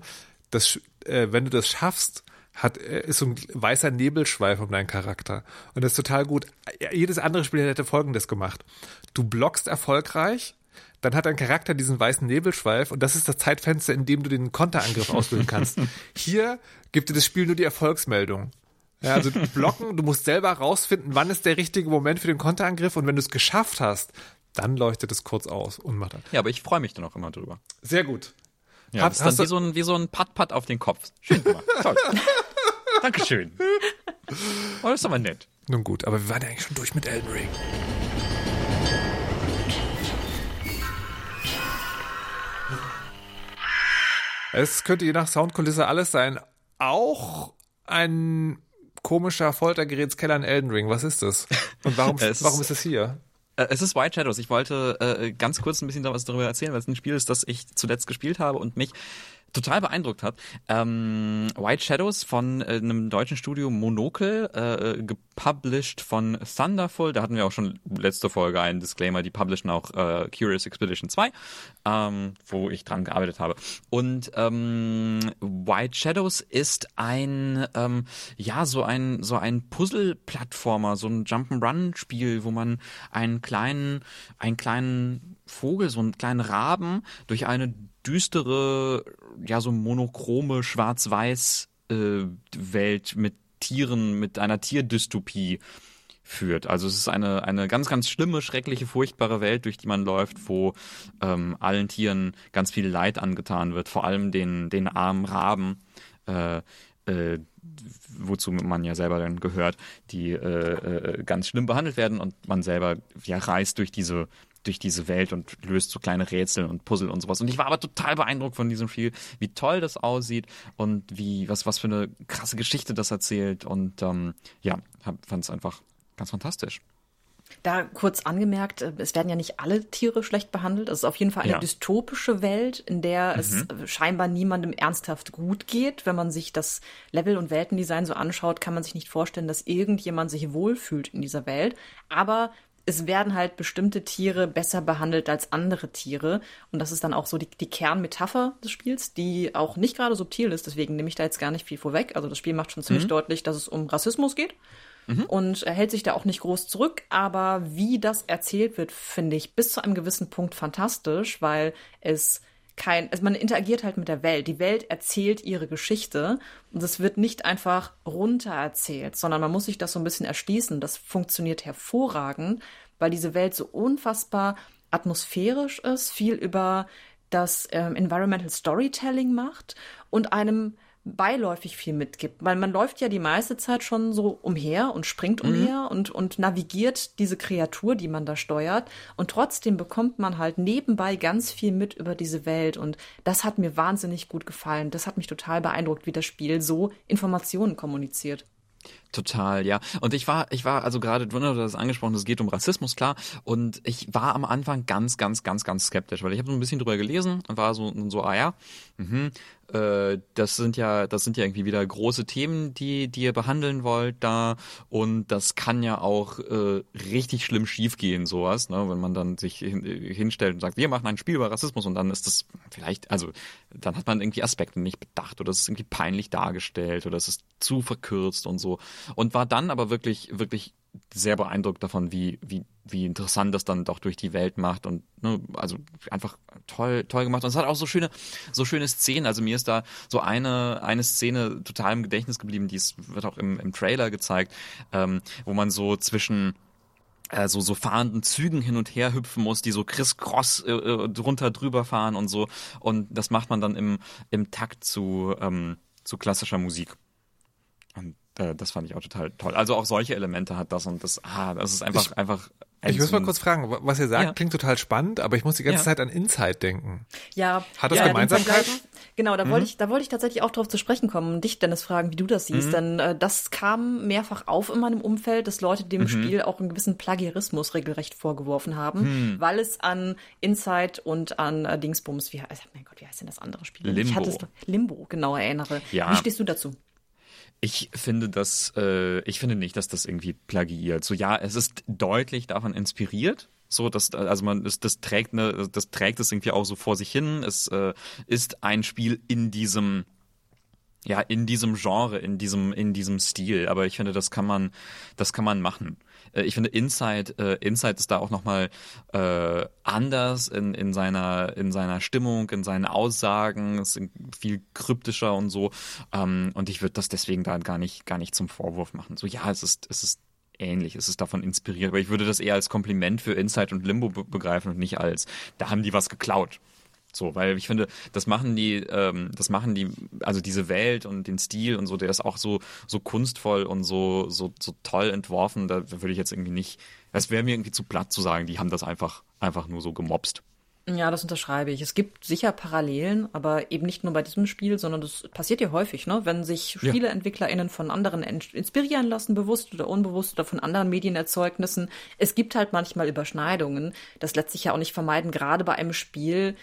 Das, äh, wenn du das schaffst, hat, äh, ist so ein weißer Nebelschweif um deinen Charakter. Und das ist total gut. Jedes andere Spiel hätte Folgendes gemacht. Du blockst erfolgreich, dann hat dein Charakter diesen weißen Nebelschweif und das ist das Zeitfenster, in dem du den Konterangriff auslösen kannst. *laughs* Hier gibt dir das Spiel nur die Erfolgsmeldung. Ja, also blocken, du musst selber rausfinden, wann ist der richtige Moment für den Konterangriff und wenn du es geschafft hast, dann leuchtet es kurz aus und macht das. Ja, aber ich freue mich dann auch immer drüber. Sehr gut. Ja, Hab- das ist dann hast du- wie so ein, wie so ein Pat-Pat auf den Kopf. Schön gemacht. Toll. *laughs* Dankeschön. Oh, das ist aber nett. Nun gut, aber wir waren ja eigentlich schon durch mit Elden Ring. Es könnte je nach Soundkulisse alles sein. Auch ein komischer Foltergerätskeller in Elden Ring. Was ist das? Und warum, *laughs* Es- warum ist das hier? Äh, Es ist White Shadows. Ich wollte äh, ganz kurz ein bisschen was darüber erzählen, weil es ein Spiel ist, das ich zuletzt gespielt habe und mich total beeindruckt hat. Ähm, White Shadows von äh, einem deutschen Studio Monocle, äh, gepublished von Thunderful. Da hatten wir auch schon letzte Folge einen Disclaimer, die publishen auch äh, Curious Expedition 2, ähm, wo ich dran gearbeitet habe. Und ähm, White Shadows ist ein, ähm, ja, so ein, so ein Puzzle-Plattformer, so ein Jump'n'Run-Spiel, wo man einen kleinen, einen kleinen Vogel, so einen kleinen Raben durch eine düstere, ja, so monochrome, schwarz-weiß äh, Welt mit Tieren, mit einer Tierdystopie führt. Also es ist eine, eine ganz, ganz schlimme, schreckliche, furchtbare Welt, durch die man läuft, wo ähm, allen Tieren ganz viel Leid angetan wird, vor allem den, den armen Raben, äh, äh, wozu man ja selber dann gehört, die äh, äh, ganz schlimm behandelt werden und man selber ja reist durch diese durch diese Welt und löst so kleine Rätsel und Puzzle und sowas. Und ich war aber total beeindruckt von diesem Spiel, wie toll das aussieht und wie, was, was für eine krasse Geschichte das erzählt. Und ähm, ja, fand es einfach ganz fantastisch. Da kurz angemerkt, äh, es werden ja nicht alle Tiere schlecht behandelt. Es ist auf jeden Fall eine ja. dystopische Welt, in der mhm. es scheinbar niemandem ernsthaft gut geht. Wenn man sich das Level- und Weltendesign so anschaut, kann man sich nicht vorstellen, dass irgendjemand sich wohlfühlt in dieser Welt. Aber es werden halt bestimmte Tiere besser behandelt als andere Tiere. Und das ist dann auch so die, die Kernmetapher des Spiels, die auch nicht gerade subtil ist. Deswegen nehme ich da jetzt gar nicht viel vorweg. Also das Spiel macht schon ziemlich mhm. deutlich, dass es um Rassismus geht. Mhm. Und er hält sich da auch nicht groß zurück. Aber wie das erzählt wird, finde ich bis zu einem gewissen Punkt fantastisch, weil es kein, also man interagiert halt mit der Welt. Die Welt erzählt ihre Geschichte und es wird nicht einfach runter erzählt, sondern man muss sich das so ein bisschen erschließen. Das funktioniert hervorragend, weil diese Welt so unfassbar atmosphärisch ist, viel über das ähm, Environmental Storytelling macht und einem beiläufig viel mitgibt. Weil man läuft ja die meiste Zeit schon so umher und springt mhm. umher mhm. und, und navigiert diese Kreatur, die man da steuert. Und trotzdem bekommt man halt nebenbei ganz viel mit über diese Welt. Und das hat mir wahnsinnig gut gefallen. Das hat mich total beeindruckt, wie das Spiel so Informationen kommuniziert. Total, ja. Und ich war, ich war, also gerade du hast das angesprochen, es geht um Rassismus, klar. Und ich war am Anfang ganz, ganz, ganz, ganz skeptisch, weil ich habe so ein bisschen drüber gelesen und war so, so ah ja, mh, äh, das sind ja, das sind ja irgendwie wieder große Themen, die, die ihr behandeln wollt da. Und das kann ja auch äh, richtig schlimm schiefgehen, sowas, ne? wenn man dann sich hin, hinstellt und sagt, wir machen ein Spiel über Rassismus und dann ist das vielleicht, also dann hat man irgendwie Aspekte nicht bedacht oder es ist irgendwie peinlich dargestellt oder es ist zu verkürzt und so. Und war dann aber wirklich, wirklich sehr beeindruckt davon, wie, wie, wie interessant das dann doch durch die Welt macht und ne, also einfach toll, toll gemacht. Und es hat auch so schöne, so schöne Szenen. Also mir ist da so eine, eine Szene total im Gedächtnis geblieben, die ist, wird auch im, im Trailer gezeigt, ähm, wo man so zwischen äh, so, so fahrenden Zügen hin und her hüpfen muss, die so criss-cross äh, äh, drunter drüber fahren und so. Und das macht man dann im, im Takt zu, ähm, zu klassischer Musik. Äh, das fand ich auch total toll. Also auch solche Elemente hat das und das, ah, das ist einfach, ich, einfach. Ich muss mal kurz fragen, was ihr sagt, ja. klingt total spannend, aber ich muss die ganze ja. Zeit an Inside denken. Ja. Hat das ja, Gemeinsamkeiten? Genau, da mhm. wollte ich, da wollte ich tatsächlich auch drauf zu sprechen kommen und dich, Dennis, fragen, wie du das siehst. Mhm. Denn äh, das kam mehrfach auf in meinem Umfeld, dass Leute dem mhm. Spiel auch einen gewissen Plagiarismus regelrecht vorgeworfen haben, mhm. weil es an Inside und an äh, Dingsbums, wie heißt, mein Gott, wie heißt denn das andere Spiel? Limbo. Ich hatte es, Limbo, genau, erinnere. Ja. Wie stehst du dazu? Ich finde das, äh, ich finde nicht, dass das irgendwie plagiiert. So ja, es ist deutlich davon inspiriert. So, dass, also man, das, das trägt ne, das trägt es irgendwie auch so vor sich hin. Es äh, ist ein Spiel in diesem, ja, in diesem Genre, in diesem, in diesem Stil. Aber ich finde, das kann man, das kann man machen. Äh, ich finde Inside, äh, Inside ist da auch nochmal äh, anders in, in, seiner, in seiner Stimmung, in seinen Aussagen, ist viel kryptischer und so. Ähm, und ich würde das deswegen da gar nicht, gar nicht zum Vorwurf machen. So, ja, es ist, es ist ähnlich, es ist davon inspiriert, aber ich würde das eher als Kompliment für Inside und Limbo be begreifen und nicht als, da haben die was geklaut. So, weil ich finde, das machen die, ähm, das machen die, also diese Welt und den Stil und so, der ist auch so, so kunstvoll und so, so, so toll entworfen. Da würde ich jetzt irgendwie nicht, es wäre mir irgendwie zu platt zu sagen, die haben das einfach, einfach nur so gemobst. Ja, das unterschreibe ich. Es gibt sicher Parallelen, aber eben nicht nur bei diesem Spiel, sondern das passiert ja häufig, ne? Wenn sich SpieleentwicklerInnen von anderen inspirieren lassen, bewusst oder unbewusst oder von anderen Medienerzeugnissen. Es gibt halt manchmal Überschneidungen. Das lässt sich ja auch nicht vermeiden, gerade bei einem Spiel,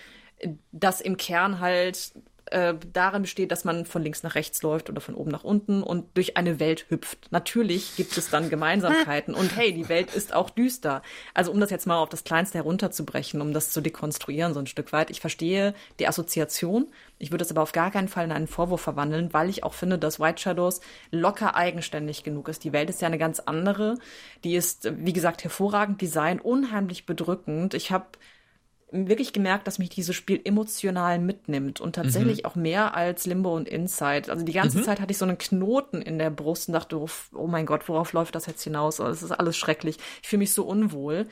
das im Kern halt äh, darin besteht, dass man von links nach rechts läuft oder von oben nach unten und durch eine Welt hüpft. Natürlich gibt es dann Gemeinsamkeiten und hey, die Welt ist auch düster. Also um das jetzt mal auf das Kleinste herunterzubrechen, um das zu dekonstruieren so ein Stück weit. Ich verstehe die Assoziation. Ich würde es aber auf gar keinen Fall in einen Vorwurf verwandeln, weil ich auch finde, dass White Shadows locker eigenständig genug ist. Die Welt ist ja eine ganz andere. Die ist, wie gesagt, hervorragend design, unheimlich bedrückend. Ich habe wirklich gemerkt, dass mich dieses Spiel emotional mitnimmt und tatsächlich mhm. auch mehr als Limbo und Inside. Also die ganze mhm. Zeit hatte ich so einen Knoten in der Brust und dachte, oh, oh mein Gott, worauf läuft das jetzt hinaus? Es ist alles schrecklich. Ich fühle mich so unwohl.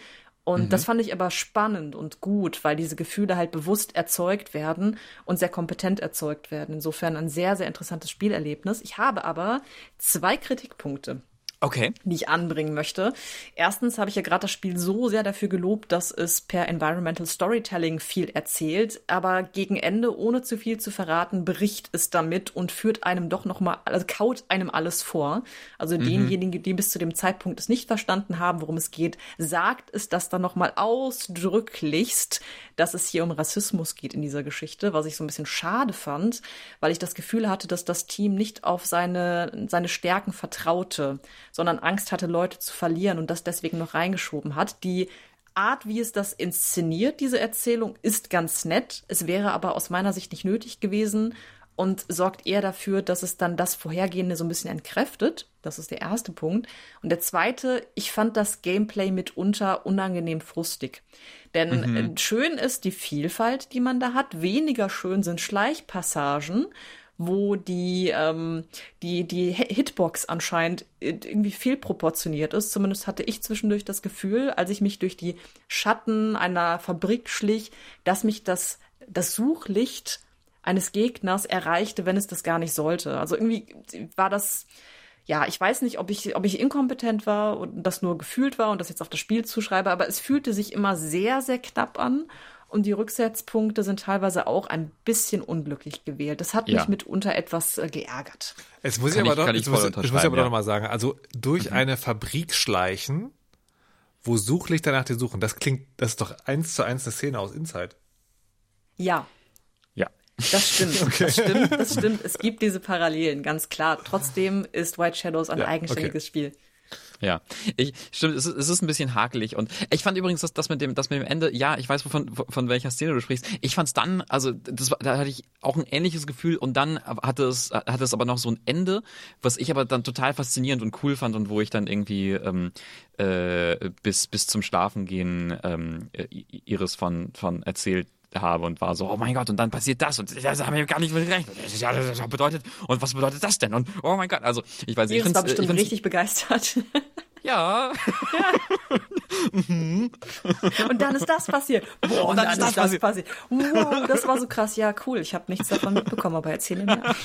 Und mhm. das fand ich aber spannend und gut, weil diese Gefühle halt bewusst erzeugt werden und sehr kompetent erzeugt werden. Insofern ein sehr, sehr interessantes Spielerlebnis. Ich habe aber zwei Kritikpunkte okay. die ich anbringen möchte. Erstens habe ich ja gerade das Spiel so sehr dafür gelobt, dass es per Environmental Storytelling viel erzählt, aber gegen Ende, ohne zu viel zu verraten, bricht es damit und führt einem doch noch mal, also kaut einem alles vor. Also mhm. denjenigen, die bis zu dem Zeitpunkt es nicht verstanden haben, worum es geht, sagt es das dann noch mal ausdrücklichst, dass es hier um Rassismus geht in dieser Geschichte, was ich so ein bisschen schade fand, weil ich das Gefühl hatte, dass das Team nicht auf seine, seine Stärken vertraute sondern Angst hatte, Leute zu verlieren und das deswegen noch reingeschoben hat. Die Art, wie es das inszeniert, diese Erzählung, ist ganz nett. Es wäre aber aus meiner Sicht nicht nötig gewesen und sorgt eher dafür, dass es dann das Vorhergehende so ein bisschen entkräftet. Das ist der erste Punkt. Und der zweite, ich fand das Gameplay mitunter unangenehm frustig. Denn mhm. Äh, schön ist die Vielfalt, die man da hat. Weniger schön sind Schleichpassagen wo die, ähm, die, die Hitbox anscheinend irgendwie fehlproportioniert ist. Zumindest hatte ich zwischendurch das Gefühl, als ich mich durch die Schatten einer Fabrik schlich, dass mich das, das Suchlicht eines Gegners erreichte, wenn es das gar nicht sollte. Also irgendwie war das, ja, ich weiß nicht, ob ich, ob ich inkompetent war und das nur gefühlt war und das jetzt auf das Spiel zuschreibe, aber es fühlte sich immer sehr, sehr knapp an und die Rücksetzpunkte sind teilweise auch ein bisschen unglücklich gewählt. Das hat mich ja. mitunter etwas äh, geärgert. Jetzt muss kann ich aber doch, ich, muss, ich muss aber ja. doch noch mal sagen, also durch mhm. eine Fabrik schleichen, wo Suchlichter nach dir suchen, das klingt, das ist doch eins zu eins eine Szene aus Inside. Ja. Ja. Das stimmt, *laughs* okay. das stimmt, das stimmt. Es gibt diese Parallelen, ganz klar. Trotzdem ist White Shadows ein ja, eigenständiges okay. Spiel. Ja, ich stimmt, es ist, es ist ein bisschen hakelig und ich fand übrigens das, das mit dem, das mit dem Ende, ja, ich weiß wovon, von welcher Szene du sprichst. Ich fand's dann, also das, da hatte ich auch ein ähnliches Gefühl und dann hatte es, hatte es aber noch so ein Ende, was ich aber dann total faszinierend und cool fand und wo ich dann irgendwie ähm, äh, bis bis zum Schlafengehen ähm, Iris von von erzählt habe und war so, oh mein Gott, und dann passiert das und das haben wir gar nicht mit gerechnet. Das, ja, das bedeutet, und was bedeutet das denn? Und oh mein Gott, also ich weiß nicht. Iris war bestimmt richtig begeistert. *laughs* Ja. ja. *laughs* und dann ist das passiert. Boah, und dann, dann ist das, das passiert. passiert. Wow, das war so krass. Ja, cool. Ich habe nichts davon mitbekommen, aber erzähl mir mehr. *laughs*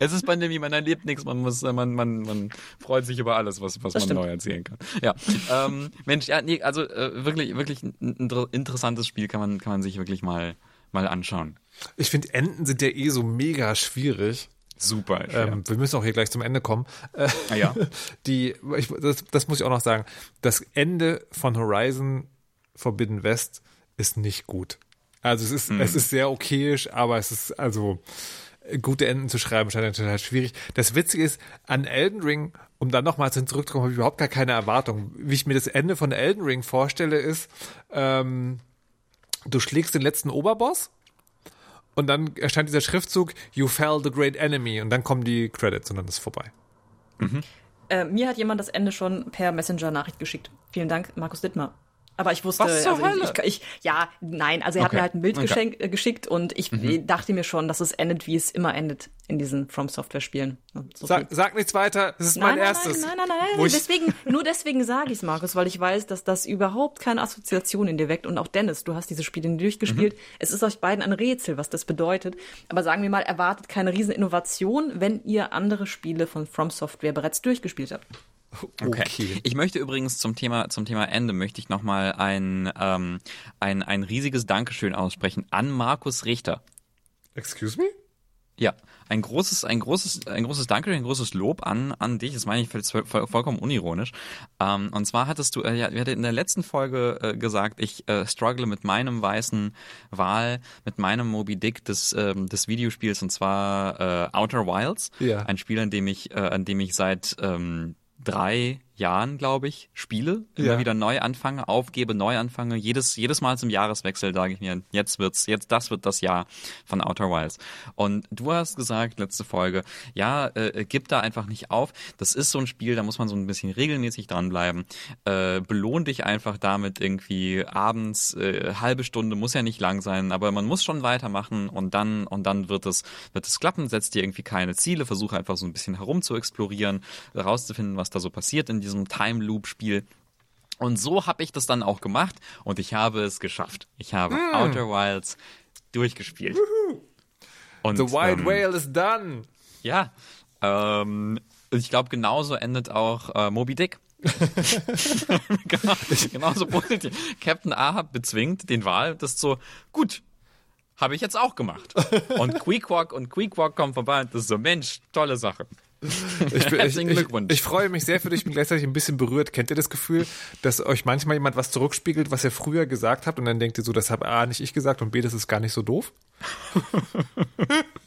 Es ist Pandemie, man erlebt nichts, man muss, man, man, man freut sich über alles, was, was man stimmt. neu erzählen kann. Ja, ähm, Mensch, ja, nee, also äh, wirklich, wirklich ein interessantes Spiel kann man, kann man sich wirklich mal, mal anschauen. Ich finde, Enden sind ja eh so mega schwierig. Super. Ähm, wir müssen auch hier gleich zum Ende kommen. Ah, ja. *laughs* Die, ich, das, das muss ich auch noch sagen. Das Ende von Horizon Forbidden West ist nicht gut. Also es ist, mhm. es ist sehr okayisch, aber es ist also gute Enden zu schreiben scheint total schwierig. Das Witzige ist, an Elden Ring, um dann nochmal zurückzukommen, habe ich überhaupt gar keine Erwartung. Wie ich mir das Ende von Elden Ring vorstelle, ist, ähm, du schlägst den letzten Oberboss und dann erscheint dieser Schriftzug You fell the great enemy und dann kommen die Credits und dann ist es vorbei. Mhm. Äh, mir hat jemand das Ende schon per Messenger-Nachricht geschickt. Vielen Dank, Markus Dittmar. Aber ich wusste, Was zur also Hölle? Ich, ich, ja, nein, also er okay. hat mir halt ein Bild okay. äh, geschickt und ich mhm. dachte mir schon, dass es endet, wie es immer endet in diesen From Software Spielen. So sag, sag, nichts weiter, das ist nein, mein nein, erstes. Nein, nein, nein, nein, nein. deswegen, *laughs* nur deswegen sage ich es, Markus, weil ich weiß, dass das überhaupt keine Assoziation in dir weckt und auch Dennis, du hast diese Spiele durchgespielt. Mhm. Es ist euch beiden ein Rätsel, was das bedeutet. Aber sagen wir mal, erwartet keine riesen Innovation, wenn ihr andere Spiele von From Software bereits durchgespielt habt. Okay. okay. Ich möchte übrigens zum Thema zum Thema Ende möchte ich noch mal ein ähm, ein ein riesiges Dankeschön aussprechen an Markus Richter. Excuse me? Ja, ein großes, ein großes, ein großes Danke, ein großes Lob an, an dich. Das meine ich voll, voll, vollkommen unironisch. Ähm, und zwar hattest du, äh, ja, wir hatten in der letzten Folge äh, gesagt, ich äh, struggle mit meinem weißen Wal, mit meinem Moby Dick des, ähm, des Videospiels und zwar äh, Outer Wilds. Ja. Ein Spiel, an dem ich, äh, an dem ich seit ähm, drei Jahren, glaube ich, spiele, immer Ja. wieder neu anfange, aufgebe, neu anfange. Jedes, jedes Mal zum Jahreswechsel sage ich mir, jetzt wird's, jetzt, das wird das Jahr von Outer Wilds. Und du hast gesagt, letzte Folge, ja, äh, gib da einfach nicht auf. Das ist so ein Spiel, da muss man so ein bisschen regelmäßig dranbleiben. Äh, belohn dich einfach damit irgendwie abends, äh, halbe Stunde, muss ja nicht lang sein, aber man muss schon weitermachen und dann, und dann wird es, wird es klappen, setz dir irgendwie keine Ziele, versuche einfach so ein bisschen herum zu explorieren, herauszufinden, was da so passiert in diesem Time Loop Spiel. Und so habe ich das dann auch gemacht und ich habe es geschafft. Ich habe Outer Wilds durchgespielt. Und, The Wild ähm, Whale is done. Ja, ähm, ich glaube, genauso endet auch äh, Moby Dick. genau, *laughs* *laughs* genauso positiv. Captain Ahab bezwingt den Wal, das ist so, gut, habe ich jetzt auch gemacht. *laughs* Und Queequeg und Queequeg kommen vorbei und das ist so, Mensch, tolle Sache. *laughs* Ich, bin, ich, Herzlichen ich, Glückwunsch. ich freue mich sehr für dich, bin gleichzeitig ein bisschen berührt. Kennt ihr das Gefühl, dass euch manchmal jemand was zurückspiegelt, was ihr früher gesagt habt und dann denkt ihr so, das habe A nicht ich gesagt und B, das ist gar nicht so doof? *laughs*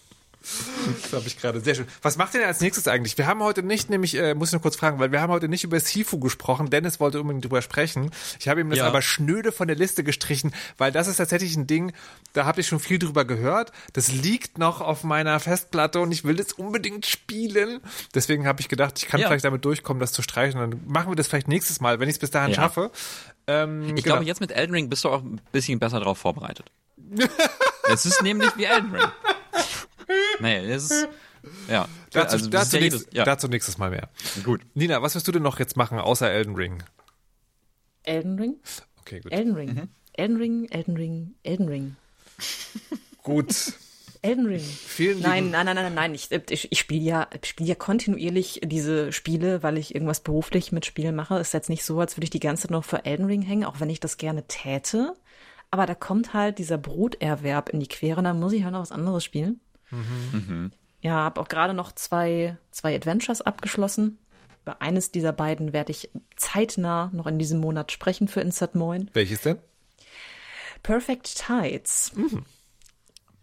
Das habe ich gerade sehr schön. Was macht ihr denn als nächstes eigentlich? Wir haben heute nicht, nämlich, äh, muss ich noch kurz fragen, weil wir haben heute nicht über Sifu gesprochen. Dennis wollte unbedingt drüber sprechen. Ich habe ihm das Ja. aber schnöde von der Liste gestrichen, weil das ist tatsächlich ein Ding, da habe ich schon viel drüber gehört. Das liegt noch auf meiner Festplatte und ich will das unbedingt spielen. Deswegen habe ich gedacht, ich kann Ja. vielleicht damit durchkommen, das zu streichen. Dann machen wir das vielleicht nächstes Mal, wenn ich es bis dahin Ja. schaffe. Ähm, Ich genau. glaube, jetzt mit Elden Ring bist du auch ein bisschen besser drauf vorbereitet. es ist nämlich wie Elden Ring. *laughs* *laughs* Nee, es ist, ja. dazu, also, das ist dazu, ja nächstes, ja. dazu nächstes Mal mehr. Gut. Nina, was wirst du denn noch jetzt machen, außer Elden Ring? Elden Ring? Okay, gut. Elden Ring. Mhm. Elden Ring, Elden Ring, Elden Ring. Gut. *laughs* Elden Ring. Vielen Nein, nein, nein, nein, nein. Ich, ich, ich spiele ja, ich spiele ja kontinuierlich diese Spiele, weil ich irgendwas beruflich mit Spielen mache. Ist jetzt nicht so, als würde ich die ganze Zeit noch für Elden Ring hängen, auch wenn ich das gerne täte. Aber da kommt halt dieser Bruterwerb in die Quere, und dann muss ich halt noch was anderes spielen. Ja, habe auch gerade noch zwei, zwei Adventures abgeschlossen. Über eines dieser beiden werde ich zeitnah noch in diesem Monat sprechen für Insert Moin. Welches denn? Perfect Tides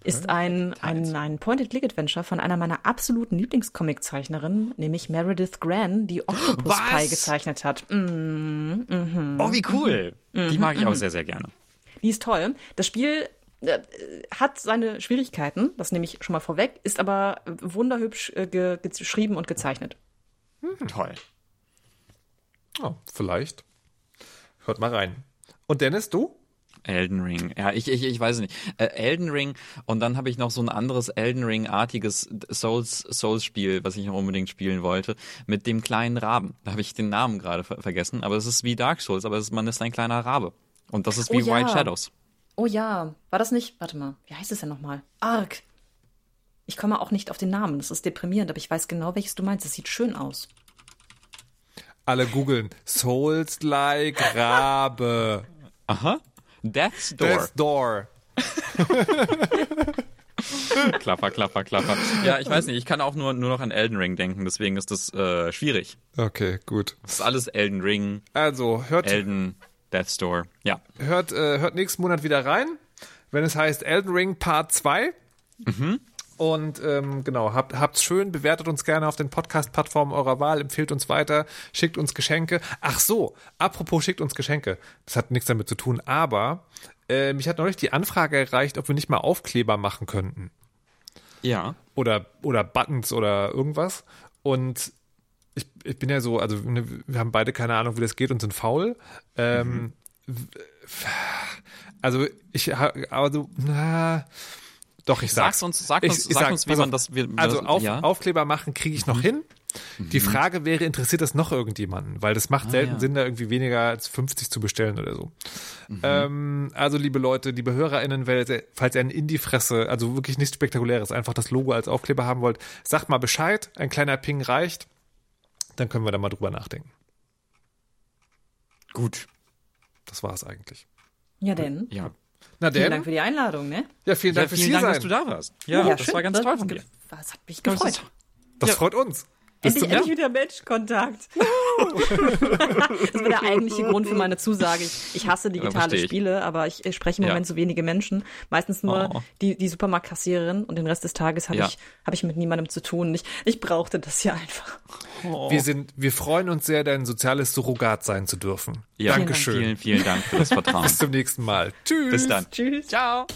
ist ein, ein, ein Point-and-Click-Adventure von einer meiner absoluten Lieblingscomic-Zeichnerinnen, nämlich Meredith Gran, die Octopus Was? Pie gezeichnet hat. Mm, Oh, wie cool. Mhm. Die mag ich auch sehr, sehr gerne. Die ist toll. Das Spiel hat seine Schwierigkeiten, das nehme ich schon mal vorweg, ist aber wunderhübsch äh, ge geschrieben und gezeichnet. Toll. Oh, vielleicht. Hört mal rein. Und Dennis, du? Elden Ring. Ja, ich, ich, ich weiß es nicht. Äh, Elden Ring und dann habe ich noch so ein anderes Elden Ring-artiges Souls, Souls-Spiel, was ich noch unbedingt spielen wollte, mit dem kleinen Raben. Da habe ich den Namen gerade ver vergessen, aber es ist wie Dark Souls, aber es ist, man ist ein kleiner Rabe. Und das ist wie Oh ja. White Shadows. Oh ja, war das nicht? Warte mal, wie heißt es denn nochmal? Ark. Ich komme auch nicht auf den Namen, das ist deprimierend, aber ich weiß genau, welches du meinst. Es sieht schön aus. Alle googeln. Souls-like Rabe. Aha. Death's Door. Death's Door. *laughs* Klapper, klapper, klapper. Ja, ich weiß nicht, ich kann auch nur, nur noch an Elden Ring denken, deswegen ist das äh, schwierig. Okay, gut. Das ist alles Elden Ring, Also, hört, Elden, Death's Door. Ja. hört, äh, hört nächsten Monat wieder rein, wenn es heißt Elden Ring Part 2. Und ähm, genau, habt, habt's schön, bewertet uns gerne auf den Podcast-Plattformen eurer Wahl, empfehlt uns weiter, schickt uns Geschenke. Ach so, apropos schickt uns Geschenke. Das hat nichts damit zu tun, aber äh, mich hat neulich die Anfrage erreicht, ob wir nicht mal Aufkleber machen könnten. Ja. oder, oder Buttons oder irgendwas. Und ich, ich bin ja so, also ne, wir haben beide keine Ahnung, wie das geht und sind faul. Ähm, w- Also ich, also, na, doch, ich sag's. Sag's uns, sag Ich- uns, ich sag sag, uns, wie pass man auf. das, wie, Also auf, ja. Aufkleber machen kriege ich noch hin. Die Frage wäre, interessiert das noch irgendjemanden? Weil das macht selten ja. Sinn, da irgendwie weniger als 50 zu bestellen oder so. Ähm, also liebe Leute, liebe HörerInnen, falls ihr- falls ihr ein in die Fresse, also wirklich nichts Spektakuläres, einfach das Logo als Aufkleber haben wollt, sagt mal Bescheid, ein kleiner Ping reicht, dann können wir da mal drüber nachdenken. Gut. Das war es eigentlich. Ja, denn. Ja. Na Vielen denn, Dank für die Einladung, ne? ja, vielen Ja, Dank fürs vielen hier Dank, sein. dass du da warst. Ja, das schön. war ganz toll von dir. Das hat mich Das gefreut. ist- Das Ja. freut uns. Endlich, zum endlich wieder Menschkontakt. *laughs* das war der eigentliche Grund für meine Zusage. Ich, ich hasse digitale ich. Spiele, aber ich, spreche im Ja. Moment so wenige Menschen. Meistens nur Oh. die, die Supermarktkassiererin und den Rest des Tages habe Ja. ich, hab ich mit niemandem zu tun. Ich, ich brauchte das hier einfach. Wir sind, wir freuen uns sehr, dein soziales Surrogat sein zu dürfen. Ja, Dankeschön. Vielen, vielen Dank für das *laughs* Vertrauen. Bis zum nächsten Mal. Tschüss. Bis dann. Tschüss. Ciao.